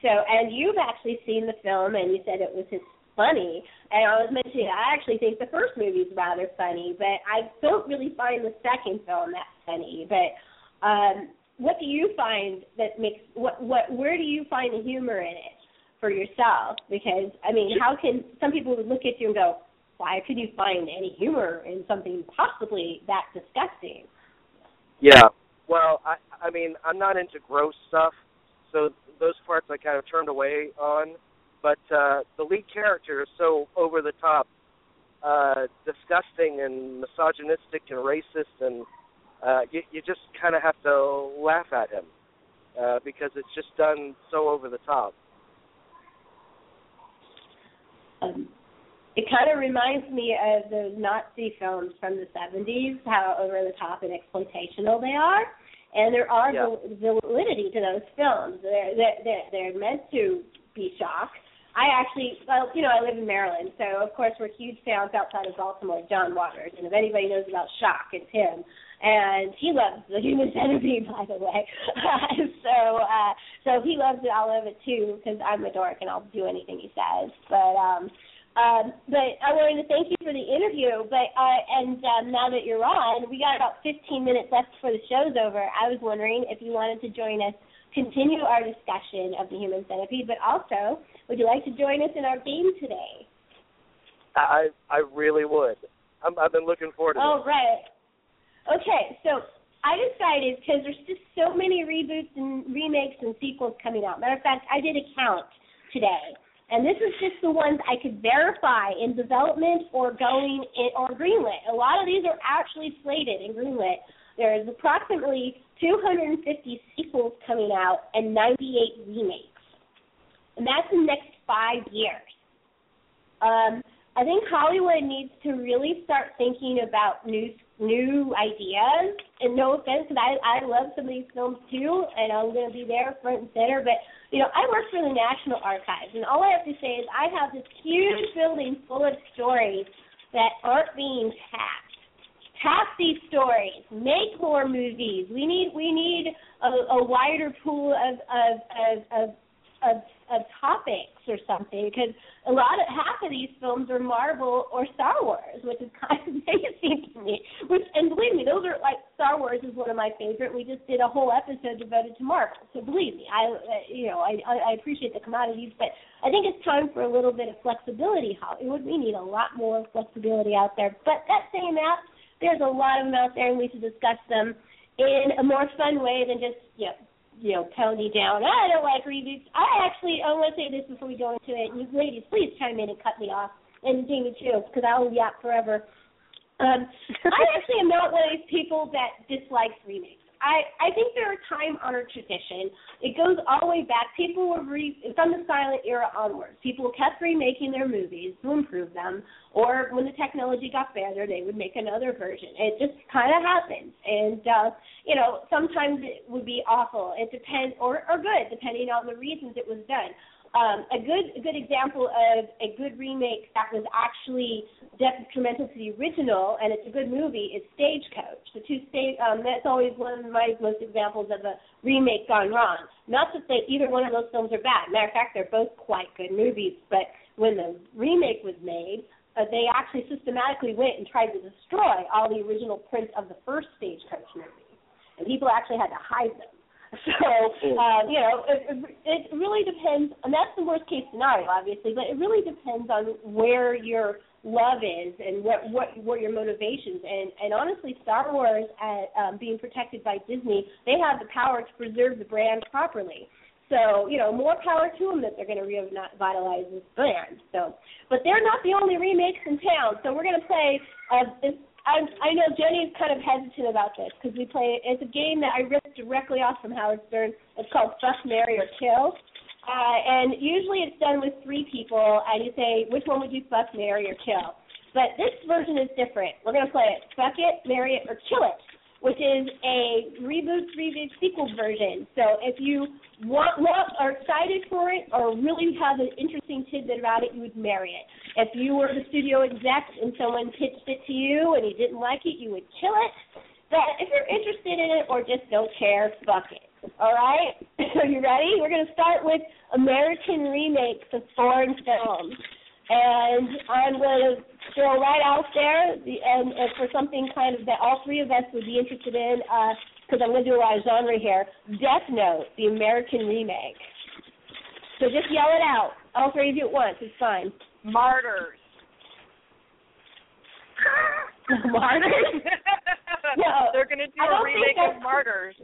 So, and you've actually seen the film, and you said it was his funny. And I was mentioning, I actually think the first movie is rather funny, but I don't really find the second film that funny. But um, what do you find that makes what what where do you find the humor in it for yourself? Because I mean, how can some people would look at you and go, why could you find any humor in something possibly that disgusting? Yeah. Well, I I mean, I'm not into gross stuff, so those parts I kind of turned away on. But uh the lead character is so over the top, uh disgusting and misogynistic and racist and uh you you just kind of have to laugh at him uh because it's just done so over the top. Um, it kind of reminds me of those Nazi films from the 70s, how over the top and exploitational they are. And there are Yeah. validity to those films. They're, they're, they're meant to be shock. I actually, well, you know, I live in Maryland, so of course we're huge fans outside of Baltimore, John Waters. And if anybody knows about shock, it's him. And he loves the human centipede, by the way. so, uh, so he loves it. I love it too because I'm a dork and I'll do anything he says. But, um, um, but I wanted to thank you for the interview. But uh, and um, now that you're on, we got about 15 minutes left before the show's over. I was wondering if you wanted to join us, continue our discussion of the human centipede, but also would you like to join us in our game today? I I really would. I'm, I've been looking forward to Oh, this. right. Okay, so I decided because there's just so many reboots and remakes and sequels coming out. Matter of fact, I did a count today, and this is just the ones I could verify in development or going in, or greenlit. A lot of these are actually slated in greenlit. There's approximately 250 sequels coming out and 98 remakes, that's the next five years. Um, I think Hollywood needs to really start thinking about new new ideas. And no offense, 'cause I I love some of these films too, and I'm going to be there front and center. But you know, I work for the National Archives, and all I have to say is I have this huge building full of stories that aren't being tapped. Tap these stories. Make more movies. We need we need a, a wider pool of of of of of, of topics or something because a lot of half of these films are Marvel or Star Wars, which is kind of amazing to me. Which and believe me, those are like Star Wars is one of my favorite. We just did a whole episode devoted to Marvel, so believe me, I uh, you know I I I appreciate the commodities, but I think it's time for a little bit of flexibility. Hollywood, we need a lot more flexibility out there. But that same app, there's a lot of them out there, and we should discuss them in a more fun way than just you know you know, pound you down. I don't like reboots. I actually, I want to say this before we go into it. You ladies, please chime in and cut me off, and Jamey too, because I'll yap forever. Um, I actually am not one of these people that dislikes remakes. I I think they're a time-honored tradition. It goes all the way back. People were re- from the silent era onwards. People kept remaking their movies to improve them, or when the technology got better, they would make another version. It just kind of happens, and uh, you know sometimes it would be awful. It depends, or or good, depending on the reasons it was done. Um, a good a good example of a good remake that was actually detrimental to the original, and it's a good movie, is Stagecoach. The two stage um, that's always one of my most examples of a remake gone wrong. Not that they, either one of those films are bad. Matter of fact, they're both quite good movies. But when the remake was made, uh, they actually systematically went and tried to destroy all the original prints of the first Stagecoach movie, and people actually had to hide them. So uh, you know, it, it really depends, and that's the worst case scenario, obviously. But it really depends on where your love is and what what what your motivations. And and honestly, Star Wars, at, um, being protected by Disney, they have the power to preserve the brand properly. So you know, more power to them that they're going to revitalize this brand. So, but they're not the only remakes in town. So we're going to play uh, this I, I know Jenny's kind of hesitant about this because we play it's a game that I ripped directly off from Howard Stern. It's called Fuck, Marry, or Kill. Uh, and usually it's done with three people, and you say which one would you fuck, marry, or kill. But this version is different. We're gonna play it: fuck it, marry it, or kill it, which is a reboot, reboot, sequel version. So if you want, want are excited for it, or really have an interesting tidbit about it, you would marry it. If you were the studio exec and someone pitched it to you and you didn't like it, you would kill it. But if you're interested in it or just don't care, fuck it. All right? Are you ready? We're going to start with American remakes of foreign films. And I'm going to throw right out there, the, and, and for something kind of that all three of us would be interested in, uh, because I'm going to do a lot of genre here Death Note, the American remake. So just yell it out. All three of you at once. It's fine. Martyrs. Martyrs? no. They're going to do a remake of Martyrs.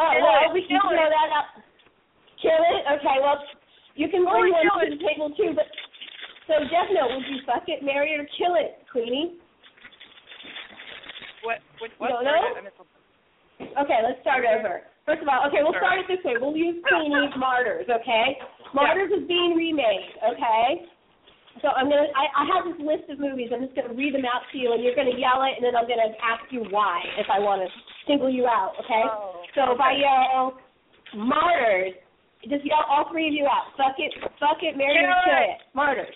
Oh, Kill well, it, we can throw it. that up. Kill it? Okay, well, you can bring one to the table too, but so Death Note, would you fuck it, marry it, or kill it, Queenie? What? What? What? don't know? I missed something. Okay, let's start over. First of all, okay, we'll start it this way. We'll use Queenie's Martyrs, okay? Martyrs is being remade, okay? So I'm gonna I, I have this list of movies. I'm just gonna read them out to you and you're gonna yell it and then I'm gonna ask you why if I wanna single you out, okay? Oh, so if I yell Martyrs, just yell all three of you out. Fuck it, fuck it, marry it, Kill it. Martyrs.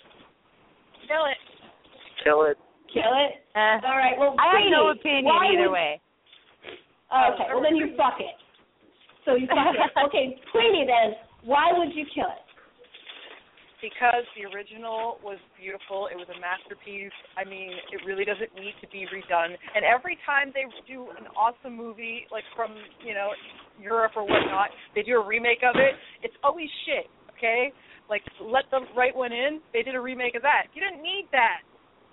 Kill it. Kill it. Uh, All right, well I have no Queenie, opinion why either would- way. Okay, well then you fuck it. So you fuck it. Okay, Queenie then, why would you kill it? Because the original was beautiful. It was a masterpiece. I mean, it really doesn't need to be redone. And every time they do an awesome movie, like from, you know, Europe or whatnot, they do a remake of it, it's always shit, okay? Like, let the right one in. They did a remake of that. You didn't need that.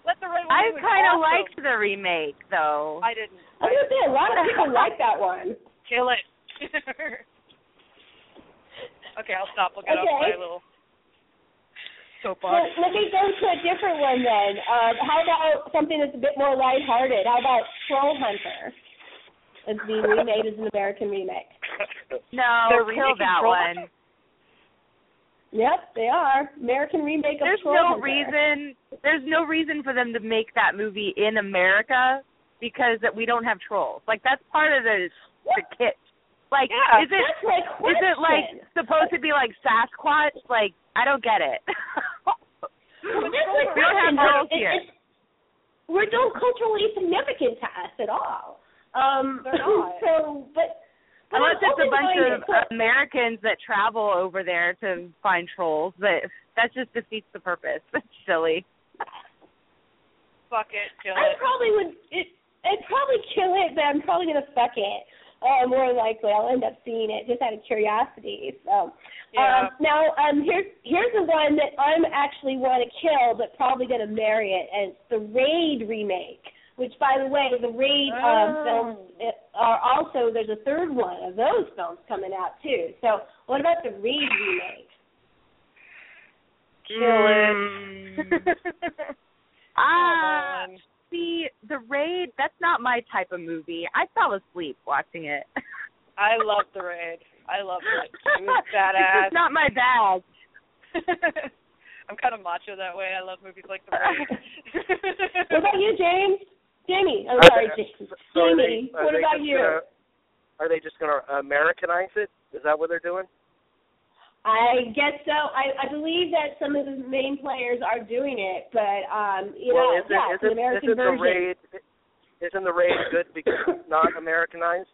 Let the right one I in. It was kind of liked the remake though. I didn't. I was gonna say a lot of people like that one. Kill it. okay, I'll stop. I'll get off Okay. my little So soapbox. let me go to a different one then. Um, how about something that's a bit more lighthearted? How about Troll Hunter? It's being remade as an American remake. No, They're kill remaking that Troll one. Yep, they are American remake of There's no reason. There's no reason for them to make that movie in America because that we don't have trolls. Like that's part of the the kit. Like, Yeah, is it is it like supposed to be like Sasquatch? Like, I don't get it. Well, we don't have trolls It- here. it's- We're not culturally significant to us at all. Um. So, but. But Unless it's a bunch of So- Americans that travel over there to find trolls, but that just defeats the purpose. That's silly. Fuck it. Kill I it. probably would. It, I'd probably kill it, but I'm probably gonna fuck it. Uh, more likely, I'll end up seeing it just out of curiosity. So, Yeah. um, now um, here's here's the one that I'm actually want to kill, but probably gonna marry it, and it's the Raid remake. Which, by the way, the Raid um, Oh. films uh, are also there's a third one of those films coming out too. So, what about the Raid remake? Kill it. Mm. Ah, see, the raid. That's not my type of movie. I fell asleep watching it. I love the raid. I love it. It was It's badass. just not my bag. I'm kind of macho that way. I love movies like the raid. What about you, James? Jamey. I'm sorry, they- so they- what about you? Gonna, are they just going to Americanize it? Is that what they're doing? I guess so. I, I believe that some of the main players are doing it, but um, you well, know, isn't, yeah, an isn't, American isn't the version. raid isn't the raid good because it's not Americanized?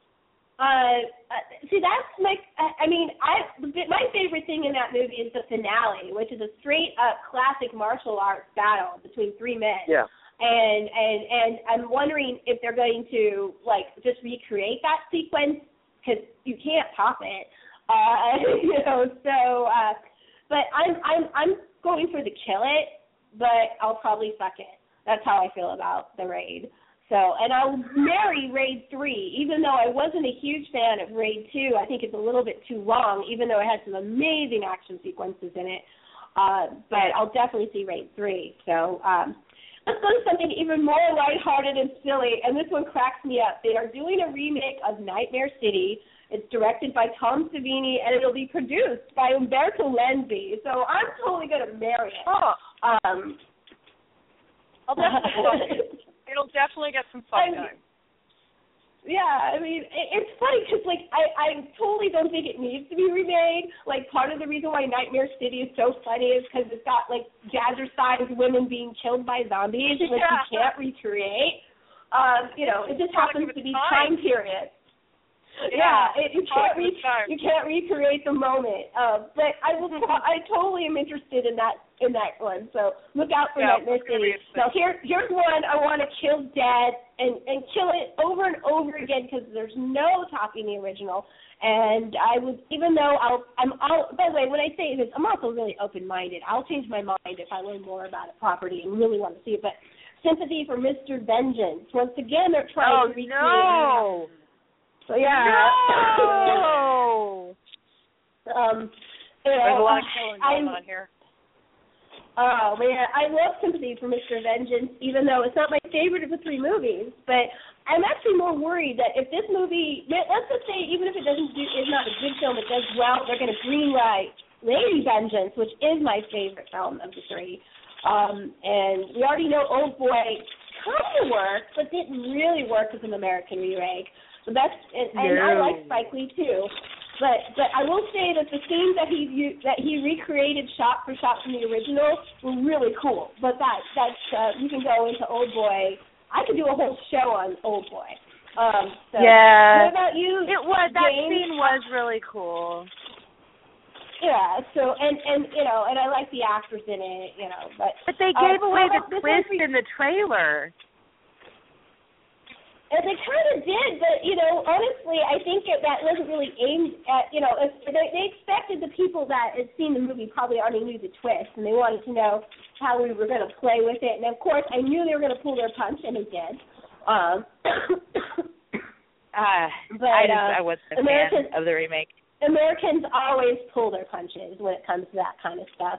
Uh, uh, see, that's my. I I mean, I my favorite thing in that movie is the finale, which is a straight up classic martial arts battle between three men. Yeah. And and and I'm wondering if they're going to like just recreate that sequence because you can't top it. Uh, you know, so. uh But I'm I'm I'm going for the kill it, but I'll probably fuck it. That's how I feel about the raid. So, and I'll marry Raid 3, even though I wasn't a huge fan of Raid 2. I think it's a little bit too long, even though it has some amazing action sequences in it. Uh, but I'll definitely see Raid 3. So, um, let's go to something even more lighthearted and silly, and this one cracks me up. They are doing a remake of Nightmare City. It's directed by Tom Savini, and it'll be produced by Umberto Lenzi. So I'm totally going to marry it. Oh, Um, I'll definitely it. It'll definitely get some fuck I'm- time. Yeah, I mean, it, it's funny because like I I totally don't think it needs to be remade. Like part of the reason why Nightmare City is so funny is because it's got like jazzercise women being killed by zombies, which Yeah. you can't recreate. Um, you know, it just happens to be time period. Yeah, it, you can't re- you can't recreate the moment. Uh, but I will. I totally am interested in that in that one. So look out for Yeah, Nightmare City. Now here here's one I want to kill dead and and kill it over and over again because there's no topping the original. And I was even though I'll I'm all by the way when I say this I'm also really open minded. I'll change my mind if I learn more about a property and really want to see it. But sympathy for Mr. Vengeance. Once again they're trying Oh, to recreate. no. So yeah. No. um, you know, There's a lot of killing I'm- going on here. Oh man, I love Sympathy for Mr. Vengeance, even though it's not my favorite of the three movies. But I'm actually more worried that if this movie, let's just say, even if it doesn't do, is not a good film, it does well, they're going to greenlight Lady Vengeance, which is my favorite film of the three. Um, and we already know Old Boy kind of worked, but didn't really work as an American remake. So that's and, and I like Spike Lee too. But but I will say that the scenes that he u- that he recreated shot for shot from the original were really cool. But that that's uh, you can go into Old Boy. I could do a whole show on Old Boy. Um, so Yeah. What about you? It was that James? scene was really cool. Yeah. So and and you know and I like the actors in it. You know, but But they Uh, gave away the about this one twist in the trailer. And they kind of did, but you know, honestly, I think that that wasn't really aimed at you know. If they, they expected the people that had seen the movie probably already knew the twist, and they wanted to know how we were going to play with it. And of course, I knew they were going to pull their punch, and they did. Um, Uh, But, I just uh, I wasn't a American- fan of the remake. Americans always pull their punches when it comes to that kind of stuff.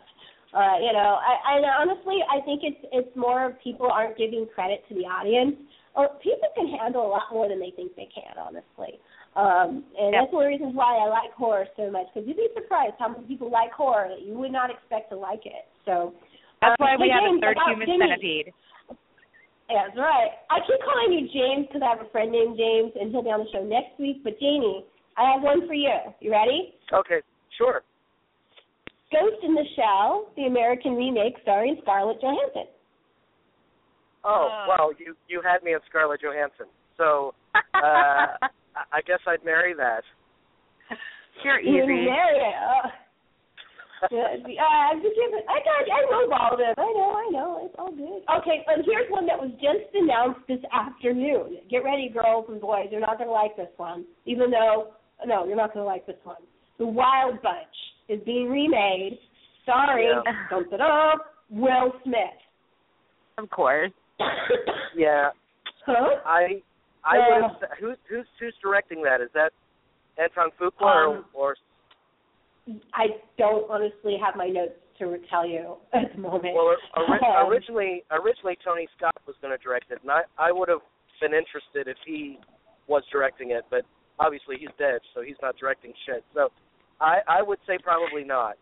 Uh, you know, I, I honestly I think it's it's more of people aren't giving credit to the audience. Or people can handle a lot more than they think they can, honestly. Um, and Yep. that's one of the reasons why I like horror so much because you'd be surprised how many people like horror that you would not expect to like it. So That's um, why we hey, have a third human Jimmy. centipede. Yeah, that's right. I keep calling you James because I have a friend named James, and he'll be on the show next week. But Jamey, I have one for you. You ready? Okay, sure. Ghost in the Shell, the American remake starring Scarlett Johansson. Oh, Uh. well, you you had me at Scarlett Johansson. So uh I- I guess I'd marry that. You're You easy. marry it. Yeah, uh, just give it, I got, I lowballed it. I know, I know, it's all good. Okay, but here's one that was just announced this afternoon. Get ready, girls and boys. You're not gonna like this one, even though no, you're not gonna like this one. The Wild Bunch is being remade, starring Yeah. dum da dum Will Smith. Of course. Yeah. Huh? I I Yeah. would have who's who's who's directing that? Is that Antoine Fuqua Um, or, or I don't honestly have my notes to tell you at the moment. well ori- Um, originally originally Tony Scott was going to direct it and I I would have been interested if he was directing it, but obviously he's dead, so he's not directing shit. So I I would say probably not.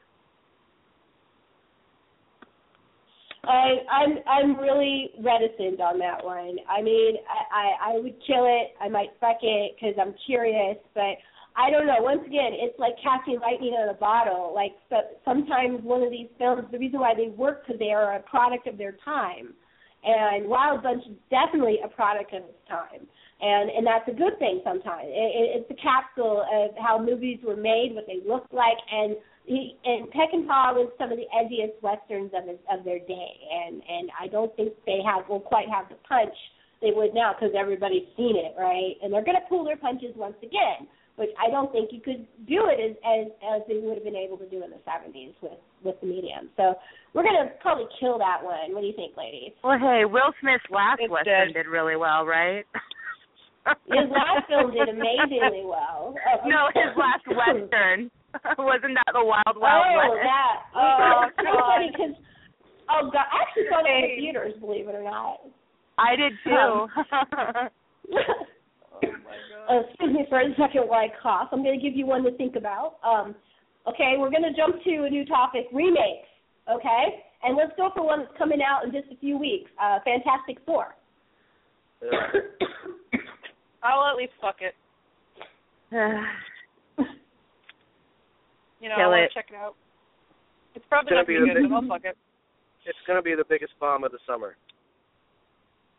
I, I'm I'm really reticent on that one. I mean, I I, I would kill it. I might fuck it because I'm curious, but I don't know. Once again, it's like catching lightning in a bottle. Like so, sometimes one of these films, the reason why they work because they are a product of their time, and Wild Bunch is definitely a product of its time, and and that's a good thing. Sometimes it, it, it's a capsule of how movies were made, what they looked like, and he and Peckinpah was some of the edgiest westerns of his, of their day, and and I don't think they have will quite have the punch they would now because everybody's seen it, right? And they're going to pull their punches once again, which I don't think you could do it as as as they would have been able to do in the '70s with with the medium. So we're going to probably kill that one. What do you think, ladies? Well, hey, Will Smith's last It's western dead. did really well, right? His last film did amazingly well. Uh, No, his last western. Wasn't that the Wild Oh, Wild West? that. Oh, Oh, it's so God. funny because oh god, I actually saw that in the theaters. Believe it or not. I did too. uh, excuse me for a second while I cough. I'm going to give you one to think about. Um, okay, we're going to jump to a new topic: remakes. Okay, and let's go for one that's coming out in just a few weeks. Uh, Fantastic Four. I'll at least fuck it. You know, Kill I want it. to check it out. It's probably Gonna not gonna be the good, big- but I'll fuck it. It's going to be the biggest bomb of the summer.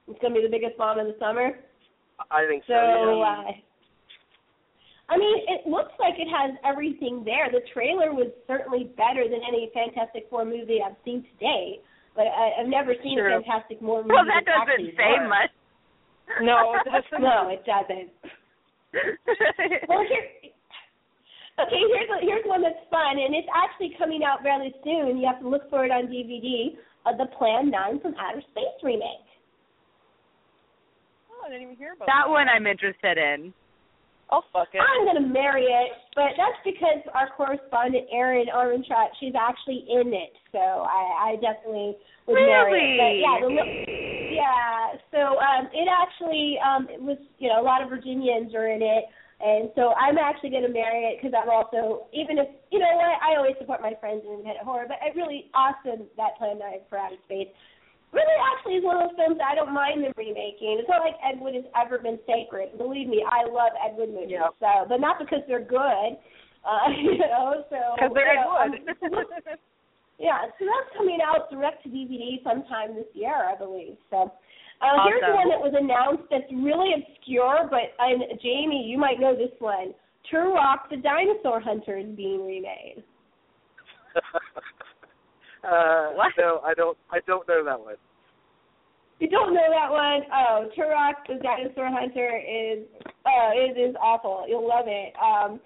It's going to be the biggest bomb of the summer. I think so. So, yeah. uh, I mean, it looks like it has everything there. The trailer was certainly better than any Fantastic Four movie I've seen today. But I, I've never seen True. a Fantastic Four movie. Well, that doesn't say worked. much. No, it doesn't. No, it doesn't. well, here. Okay, here's a, here's one that's fun, and it's actually coming out fairly soon. You have to look for it on DVD. Uh, the Plan Nine from Outer Space remake. Oh, I didn't even hear about that one I'm interested in. Oh, fuck it. I'm gonna marry it, but that's because our correspondent Erin Armentrout, she's actually in it, so I, I definitely would marry it. But Really? yeah, the, look- yeah. So um, it actually um, it was you know a lot of Virginians are in it, and so I'm actually gonna marry it because I'm also even if you know what I always support my friends in independent horror, but it really awesome that Plan Nine for Outer Space really actually is one of those films that I don't mind them remaking. It's not like Ed Wood has ever been sacred. Believe me, I love Ed Wood movies. Yep. So, but not because they're good. Uh, you know, so Because they're you know, Ed Wood. yeah, so that's coming out direct to DVD sometime this year, I believe. So. Uh, Here's Awesome. one that was announced that's really obscure, but and Jamey, you might know this one. Turok the Dinosaur Hunter is being remade. uh, What? No, I don't. I don't know that one. You don't know that one? Oh, Turok the Dinosaur Hunter is oh, it is awful. You'll love it. Um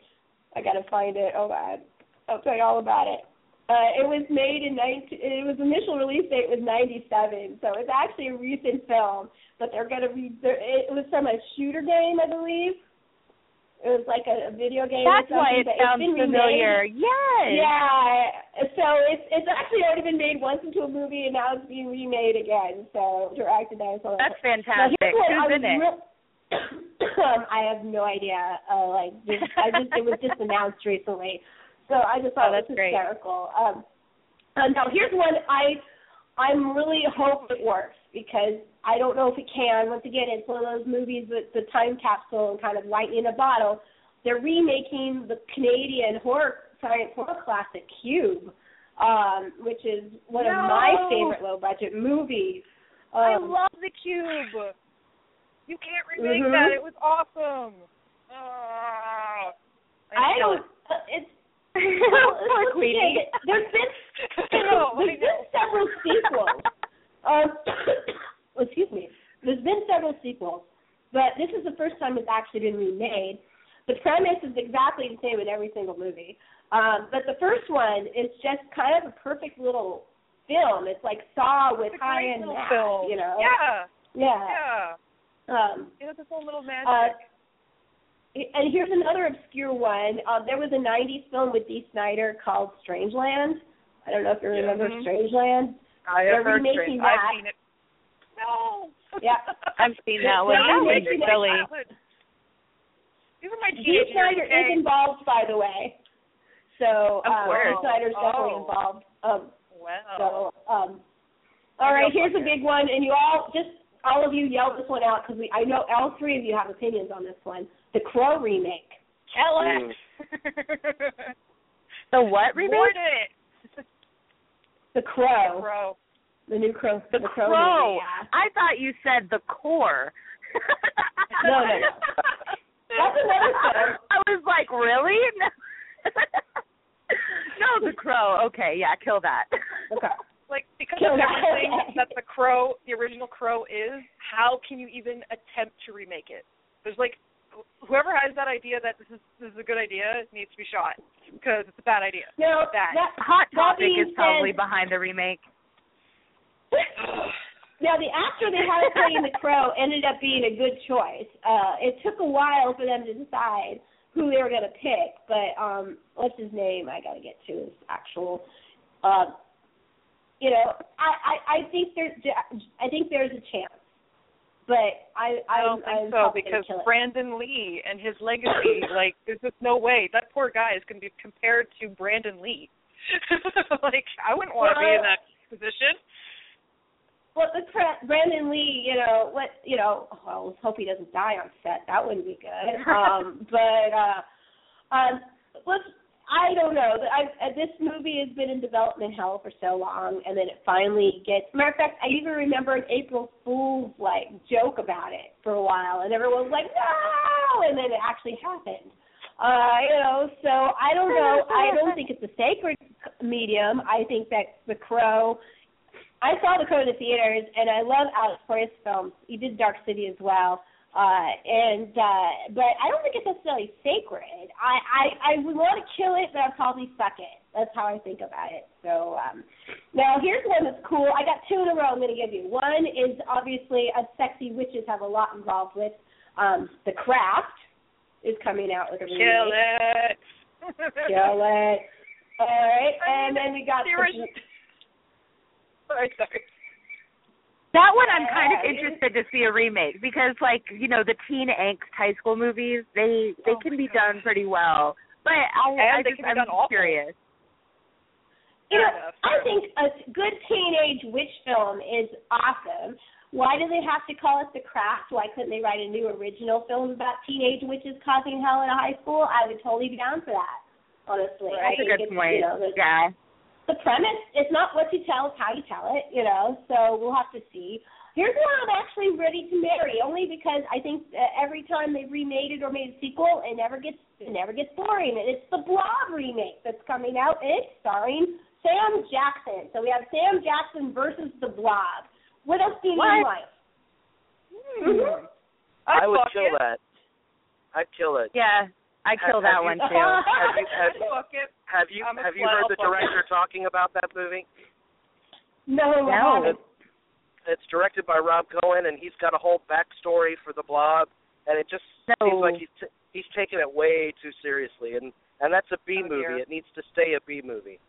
I gotta find it. Oh god. I'll tell you all about it. Uh it was made in nineteen it was initial release date was ninety seven, so it's actually a recent film. But they're gonna be it was from a shooter game, I believe. It was like a, a video game That's or why it sounds familiar. remade. Yes. Yeah. So it's it's actually already been made once into a movie and now it's being remade again. So directed by someone. That's fantastic. here's what I Who's in it? real- I have no idea. Uh, like, just, I just it was just announced recently, so I just thought Oh, it that's was great. hysterical. Um, uh, now here's one I I'm really hope it works because I don't know if it can. Once again, it's one of those movies with the time capsule and kind of lightning in a bottle. They're remaking the Canadian horror science horror classic Cube, um, which is one of my favorite low budget movies. I Um, love the cube. You can't remake Mhm. that. It was awesome. Ah. I know don't. Uh, it's well, Poor Queenie. There's been know, there's been several sequels. Um, excuse me. There's been several sequels, but this is the first time it's actually been remade. The premise is exactly the same in every single movie. Um, but the first one is just kind of a perfect little film. It's like Saw with high end film. you know. Yeah. Yeah. Yeah. Um, It has its own little magic. uh, and here's another obscure one. Uh, there was a '90s film with Dee Snider called Strangeland. I don't know if you remember Mhm. Strangeland. I they're have heard remaking Strange. that. I've seen it. No. Yeah. I've seen that one. That was remaking silly. These are my Dee teenage Snider is involved, by the way. So Of um, course. Dee Snider's definitely Oh. involved. Um, Wow. so um, all Maybe right, here's a big one, and you all just all of you yell this one out because we I know all three of you have opinions on this one. The Crow remake. Alex. The what remake? Board it. The Crow. Bro. The new Crow. The, Crow. Crow. movie, yeah. I thought you said the core. No, no, no. That's another film. I was like, really? No. no, the crow. Okay, yeah, kill that. Okay. Like because Kill of that. everything that the crow, the original crow is, how can you even attempt to remake it? There's like whoever has that idea that this is this is a good idea needs to be shot because it's a bad idea. No, Bad. that Hot Topic being is probably said- behind the remake. now the actor they had playing the crow ended up being a good choice. Uh it took a while for them to decide who they were going to pick, but um what's his name? I got to get to his actual uh you know, I I I think there's I think there's a chance. But I I I don't I'm think so probably gonna because. Brandon Lee and his legacy, like, there's just no way that poor guy is going to be compared to Brandon Lee. like, I wouldn't want to be in that position. Well, the Brandon Lee, you know what? You know, well, let's hope he doesn't die on set. That wouldn't be good. Um, but uh, um, let's. I don't know. I, uh, this movie has been in development hell for so long, and then it finally gets. Matter of fact, I even remember an April Fool's like joke about it for a while, and everyone was like, "No!" and then it actually happened. Uh, you know, so I don't know. I don't think it's a sacred medium. I think that The Crow. I saw The Crow in the theaters, and I love Alex Proyas films. He did Dark City as well. Uh, and uh, but I don't think it's necessarily sacred. I I, I would want to kill it, but I'd probably suck it. That's how I think about it. So um, now here's one that's cool. I got two in a row. I'm going to give you. One is obviously a sexy witches have a lot involved with. Um, the Craft is coming out with a remake. Kill it. Kill it. All right, and then we got. The the- original- sorry, sorry. That one I'm kind of interested to see a remake because, like, you know, the teen angst high school movies, they they oh can be done pretty well. But I, And I they just, can be I'm done awful. curious. You know, I think a good teenage witch film is awesome. Why do they have to call it The Craft? Why couldn't they write a new original film about teenage witches causing hell in a high school? I would totally be down for that. Honestly, I That's a good point. You know, yeah. The premise it's not what you tell, it's how you tell it. You know, so we'll have to see. Here's one I'm actually ready to marry, only because I think uh, every time they remade it or made a sequel, it never gets it never gets boring. And it's the Blob remake that's coming out. And it's starring Sam Jackson. So we have Sam Jackson versus the Blob. What else do you What? need in life? Mm-hmm. I would fuck kill it. that. I'd kill it. Yeah, I Have- kill have that you- one too. Have you have, have you have you heard the director talking about that movie? No, No. haven't. It's directed by Rob Cohen, and he's got a whole backstory for the Blob, and it just No. seems like he's t- he's taking it way too seriously, and and that's a B Oh, movie. dear. It needs to stay a B movie.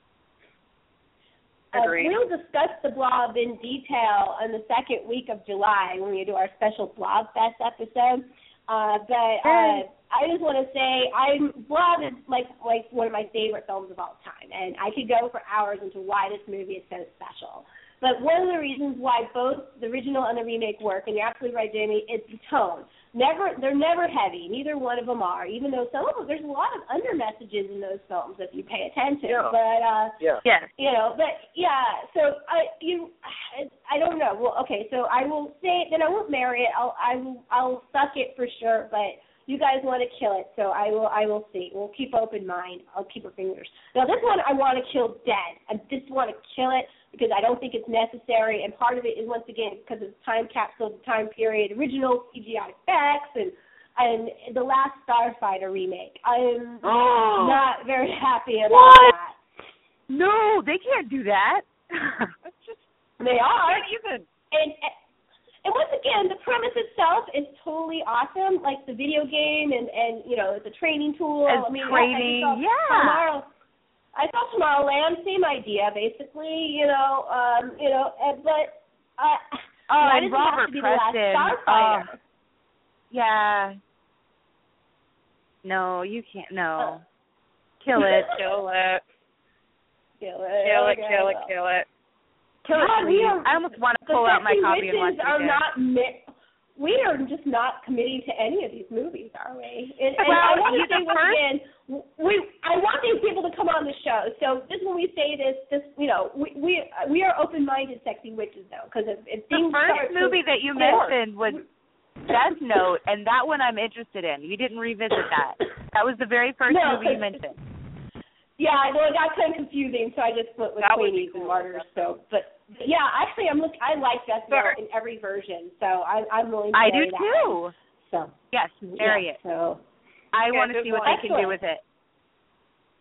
Uh, we'll discuss the blob in detail on the second week of July when we do our special Blob Fest episode. Uh, but uh, I just want to say, I'm Blob is like like one of my favorite films of all time, and I could go for hours into why this movie is so special. But one of the reasons why both the original and the remake work, and you're absolutely right, Jamey, it's the tone. Never, they're never heavy. Neither one of them are. Even though some of them, there's a lot of under messages in those films if you pay attention. Yeah. But uh, Yeah. Yes. you know, but yeah. So I, you, I don't know. Well, okay. So I will say then I won't marry it. I'll, I will, I'll suck it for sure. But you guys want to kill it, so I will, I will see. We'll keep open mind. I'll keep our fingers. Now this one I want to kill dead. I just want to kill it because I don't think it's necessary. And part of it is once again because it's time capsule, the time period, original CGI effects, and and the last Starfighter remake. I'm Oh. not very happy about What? that. No, they can't do that. Just They are. not even. And and once again, the premise itself is totally awesome. Like the video game and and you know it's a training tool. As I mean, training, I, I yeah. Tomorrow, I saw Tomorrowland, same idea basically. You know, um, you know, uh, but uh, Oh, why and does it have to be the last Preston. Oh. yeah. No, you can't. No. Kill it. Kill it. Kill it. Kill it. Kill it. Kill it. Kill. God, are- I almost want to pull out my copy and watch it are not mi- we are just not committing to any of these movies, are we? And, and Well, I want you to say once again, we I want these people to come on the show. So just when we say this, this you know, we we we are open-minded, sexy witches though, because if, if the first to movie that you mentioned was Death Note, and that one I'm interested in. You didn't revisit that. That was the very first No, movie you mentioned. Yeah, well, it got kind of confusing, so I just went with That Queenies and. Martyrs. So, but yeah, actually, I'm look. I like Death Sure. In every version, so I, I'm willing. to I do marry that one. too. So Yes, marry yeah, it. So I Yeah, want to good see what one. they can do with it.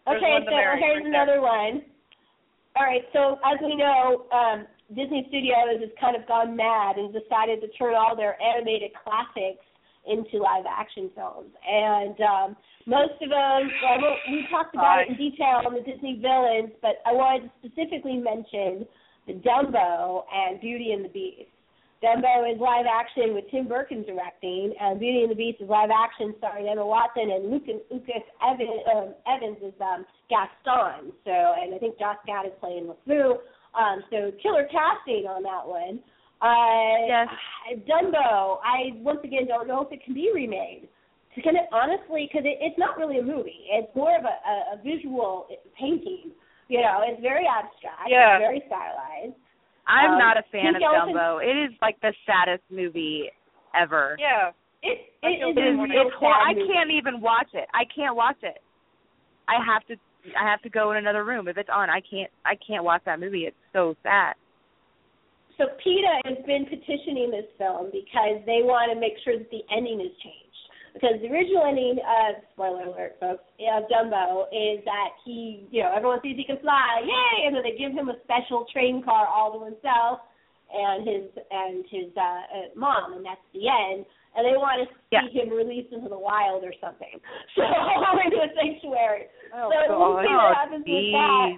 There's Okay, so here's right there. another one. All right, so as we know, um, Disney Studios has kind of gone mad and decided to turn all their animated classics into live action films. And um, most of them, well, we- we talked about it in detail on the Disney villains, but I wanted to specifically mention the Dumbo and Beauty and the Beast. Dumbo is live action with Tim Burton directing, and Beauty and the Beast is live action starring Emma Watson and Lucas, Lucas Evans, um, Evans is um, Gaston. So, and I think Josh Gad is playing LeFou. Um, so killer casting on that one. Uh, Yes. Dumbo, I once again don't know if it can be remade. kind of honestly, because it, it's not really a movie. It's more of a, a, a visual painting. You know, it's very abstract. Yeah. It's very stylized. I'm Um, not a fan of Elephant- Dumbo. It is like the saddest movie ever. Yeah. It it feel is the a same way. real It's hor- I can't even watch it. I can't watch it. I have to. I have to go in another room if it's on. I can't. I can't watch that movie. It's so sad. So PETA has been petitioning this film because they want to make sure that the ending is changed. Because the original ending of spoiler alert, folks, of Dumbo is that he, you know, everyone sees he can fly, yay! And then they give him a special train car all to himself and his and his uh, uh, mom, and that's the end. And they want to see Yeah. him released into the wild or something, so into a sanctuary. Oh, so we'll God. see what happens with that.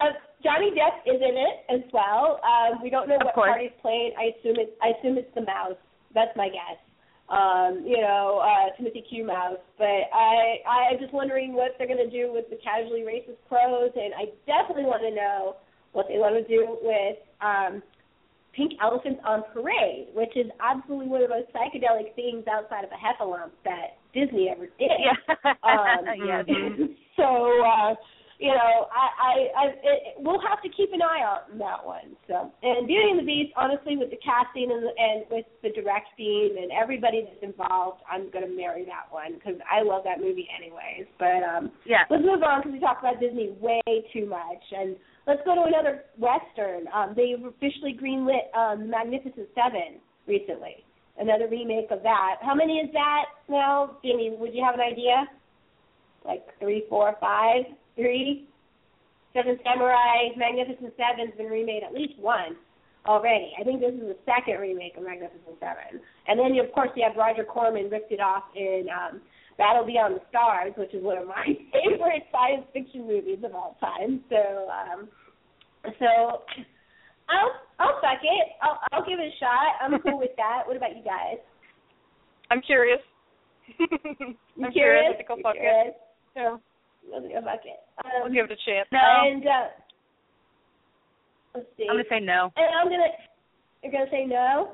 Uh, Johnny Depp is in it as well. Um, we don't know Of what course. part he's playing. I assume it's I assume it's the mouse. That's my guess. Um, you know, uh, Timothy Q. Mouse. But I I'm just wondering what they're going to do with the casually racist crows, and I definitely want to know what they want to do with um, Pink Elephants on Parade, which is absolutely one of the most psychedelic things outside of a heffalump that Disney ever did. Yeah. Um, yes. so uh, you know, I, I, I it, we'll have to keep an eye on that one. So, and Beauty and the Beast, honestly, with the casting and, and with the directing and everybody that's involved, I'm gonna marry that one because I love that movie anyways. But um, Yeah. let's move on because we talked about Disney way too much, and let's go to another western. Um, they've officially greenlit um, Magnificent Seven recently. Another remake of that. How many is that now, Jimmy? Would you have an idea? Like three, four, five, three. Seven Samurai, Magnificent Seven's been remade at least once already. I think this is the second remake of Magnificent Seven. And then of course you have Roger Corman ripped it off in um Battle Beyond the Stars, which is one of my favorite science fiction movies of all time. So um so I'll I'll suck it. I'll I'll give it a shot. I'm cool with that. What about you guys? I'm curious. I'm curious? I think I'll fuck it. Yeah. I'll think I'll fuck it. I'll Um, give it a chance. No. And uh, let's see. I'm gonna say no. And I'm gonna. You're gonna say no.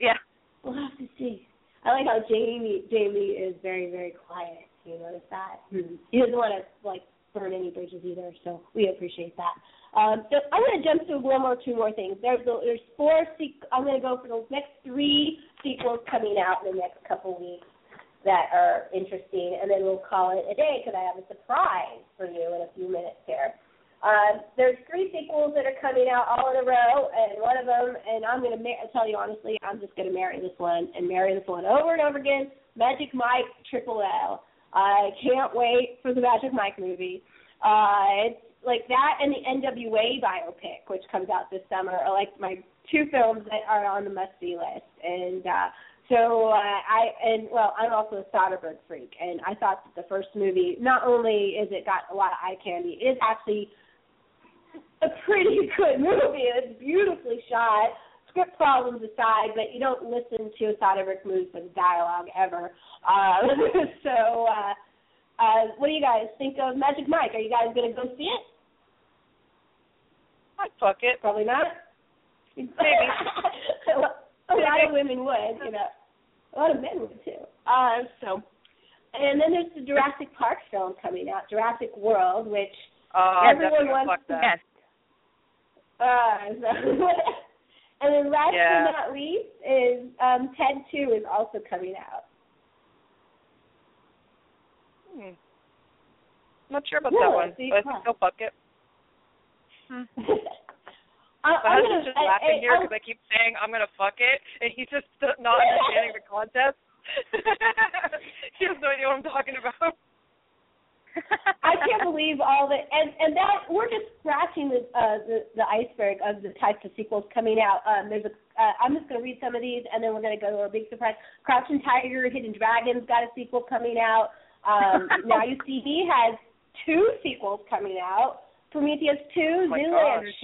Yeah. We'll have to see. I like how Jamey Jamey is very very quiet. You notice that? He doesn't want to like burn any bridges either, so we appreciate that. Um, so I'm going to jump to one more, two more things. There's there's four. Sequ- I'm going to go for the next three sequels coming out in the next couple weeks that are interesting, and then we'll call it a day because I have a surprise for you in a few minutes here. Um, there's three sequels that are coming out all in a row, and one of them, and I'm going to ma- tell you honestly, I'm just going to marry this one and marry this one over and over again. Magic Mike Triple L. I can't wait for the Magic Mike movie. Uh, it's like that and the NWA biopic, which comes out this summer, are like my two films that are on the must see list. And uh, so uh, I and well, I'm also a Soderbergh freak, and I thought that the first movie not only is it got a lot of eye candy, it is actually a pretty good movie. It's beautifully shot. Script problems aside, but you don't listen to a Soderbergh movie for the dialogue ever. Uh, so, uh, uh, what do you guys think of Magic Mike? Are you guys going to go see it? I'd fuck it. Probably not. Maybe. a lot of women would, you know. A lot of men would too. Uh, so, and then there's the Jurassic Park film coming out, Jurassic World, which Uh, everyone wants to. that. Yes. Uh, so and then last Yeah. but not least is um, Ted Two is also coming out. Hmm. Not sure about Yeah, that one, see, but I huh. think I'll fuck it. I, My husband's just I- laughing I- here because I keep saying I'm gonna fuck it, and he's just not understanding the concept. he has no idea what I'm talking about. I can't believe all the and and that we're just scratching the uh, the the iceberg of the types of sequels coming out. Um, there's a uh, I'm just going to read some of these and then we're going to go to our big surprise. Crouching Tiger, Hidden Dragons got a sequel coming out. Um, now you see he has two sequels coming out. Prometheus 2, Zoolander gosh.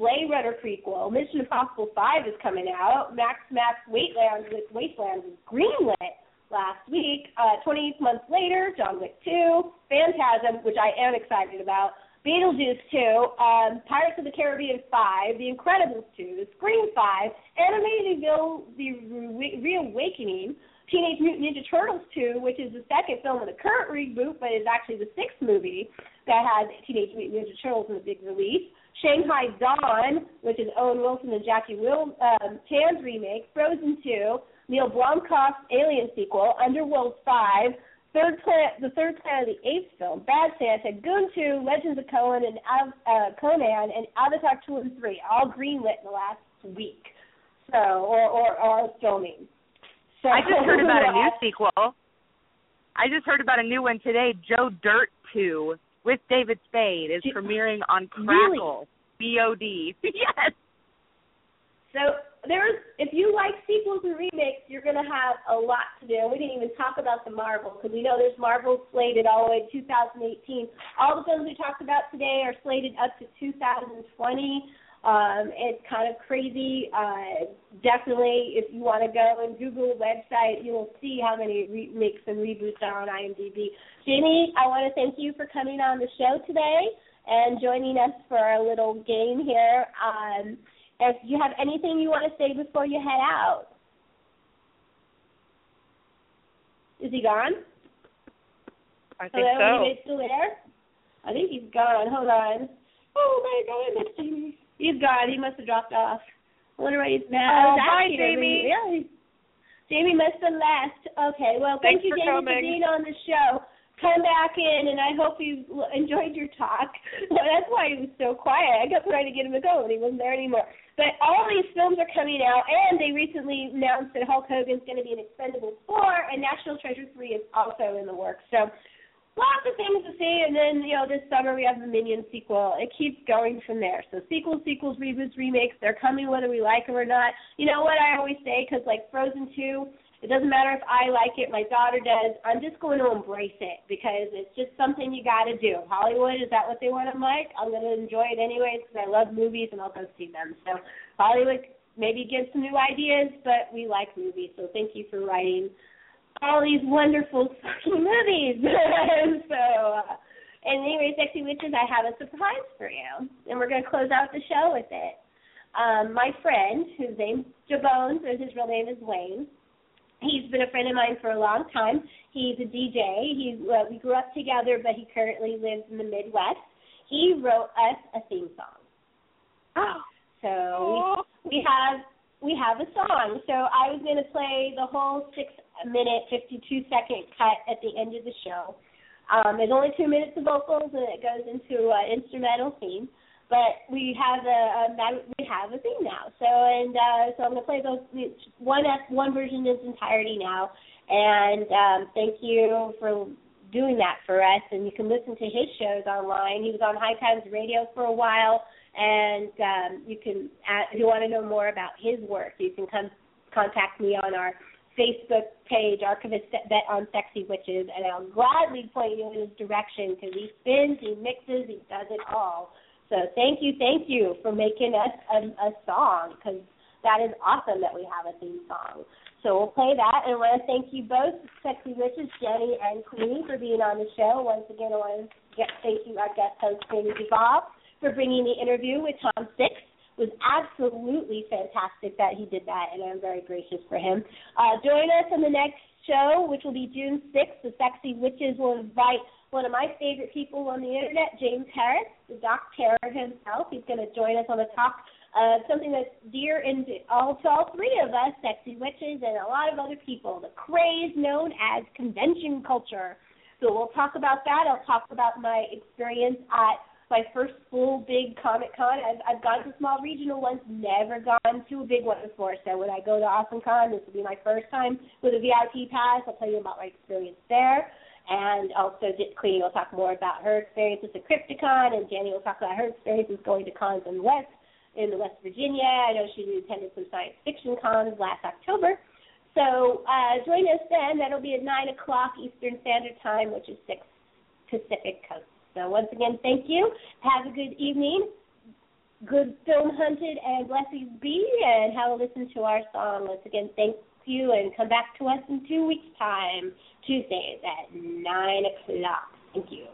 2, Blade Runner prequel, Mission Impossible 5 is coming out. Mad Max Wasteland Wasteland was greenlit last week. Uh, 20 months later, John Wick 2, Phantasm, which I am excited about, Beetlejuice 2, um, Pirates of the Caribbean 5, The Incredibles 2, Scream 5, Animated Bill, The Re- Reawakening, Teenage Mutant Ninja Turtles 2, which is the second film in the current reboot, but is actually the sixth movie that has Teenage Mutant Ninja Turtles in the big release. Shanghai Dawn, which is Owen Wilson and Jackie Will um, Chan's remake. Frozen 2, Neil Blomkamp's Alien sequel. Underworld 5, Third Planet, the third Planet of the Apes film, Bad Santa, Goon 2, Legends of Conan and uh, Conan, and Avatar 2 and 3, all greenlit in the last week. So, or or, or filming. So, I just heard about a new sequel. I just heard about a new one today. Joe Dirt 2 with David Spade is premiering on Crackle. B O D. yes. So there's if you like sequels and remakes, you're going to have a lot to do. We didn't even talk about the Marvel because we know there's Marvel slated all the way to 2018. All the films we talked about today are slated up to 2020. Um, it's kind of crazy. Uh, definitely, if you want to go and Google the website, you will see how many remakes and reboots are on IMDb. Jamey, I want to thank you for coming on the show today and joining us for our little game here. Um, if you have anything you want to say before you head out. Is he gone? I think Hello, so. are you still there? I think he's gone. Hold on. Oh my God, I missed him. He's gone. He must have dropped off. I wonder why he's mad. Oh, bye, asking him, and Jamey. Yeah. Jamey must have left. Okay, well, thank Thanks you, for Jamey, coming. for being on the show. Come back in, and I hope you enjoyed your talk. Well, that's why he was so quiet. I kept trying to get him to go, and he wasn't there anymore. But all these films are coming out, and they recently announced that Hulk Hogan's going to be in Expendables 4, and National Treasure 3 is also in the works. So lots of things to see, and then, you know, this summer we have the Minion sequel. It keeps going from there. So sequels, sequels, reboots, remakes, they're coming whether we like them or not. You know what I always say, because, like, Frozen 2, it doesn't matter if I like it, my daughter does. I'm just going to embrace it because it's just something you got to do. Hollywood, is that what they want to like? I'm going to enjoy it anyways because I love movies and I'll go see them. So Hollywood maybe gives some new ideas, but we like movies. So thank you for writing all these wonderful fucking movies. so, uh, and anyway, Sexy Witches, I have a surprise for you, and we're going to close out the show with it. Um, my friend, whose name's Jabones, and his real name is Wayne, he's been a friend of mine for a long time. He's a DJ. He uh, we grew up together, but he currently lives in the Midwest. He wrote us a theme song. Oh. So we, we have we have a song. So I was going to play the whole six minute, fifty two second cut at the end of the show. Um, there's only two minutes of vocals, and it goes into an instrumental theme. But we have a, a we have a theme now. So and uh, so I'm gonna play those one one version in its entirety now. And um, thank you for doing that for us. And you can listen to his shows online. He was on High Times Radio for a while, and um, you can uh, if you want to know more about his work, you can come contact me on our Facebook page, Archivist Bet on Sexy Witches, and I'll gladly point you in his direction because he spins, he mixes, he does it all. So thank you, thank you for making us a, a song because that is awesome that we have a theme song. So we'll play that, and I want to thank you both, Sexy Witches, Jenny and Queenie, for being on the show. Once again, I want to get, thank you, our guest host, Queenie Bob, for bringing the interview with Tom Six. Was absolutely fantastic that he did that, and I'm very gracious for him. Uh, join us on the next show, which will be June 6th. The Sexy Witches will invite one of my favorite people on the internet, James Harris, the Doc Terror himself. He's going to join us on the talk uh, something that's dear and all to all three of us, sexy witches, and a lot of other people. The craze known as convention culture. So we'll talk about that. I'll talk about my experience at my first full big Comic Con. I've, I've gone to small regional ones, never gone to a big one before. So when I go to Awesome Con, this will be my first time with a VIP pass. I'll tell you about my experience there. And also, Queenie will talk more about her experiences at Crypticon, and Jenny will talk about her experiences going to cons in the West, in the West Virginia. I know she attended some science fiction cons last October. So uh, join us then. That'll be at 9 o'clock Eastern Standard Time, which is 6 Pacific Coast. So once again, thank you. Have a good evening. Good film hunted and blessings be, and have a listen to our song. Once again, thank you, and come back to us in two weeks' time, Tuesdays at 9 o'clock. Thank you.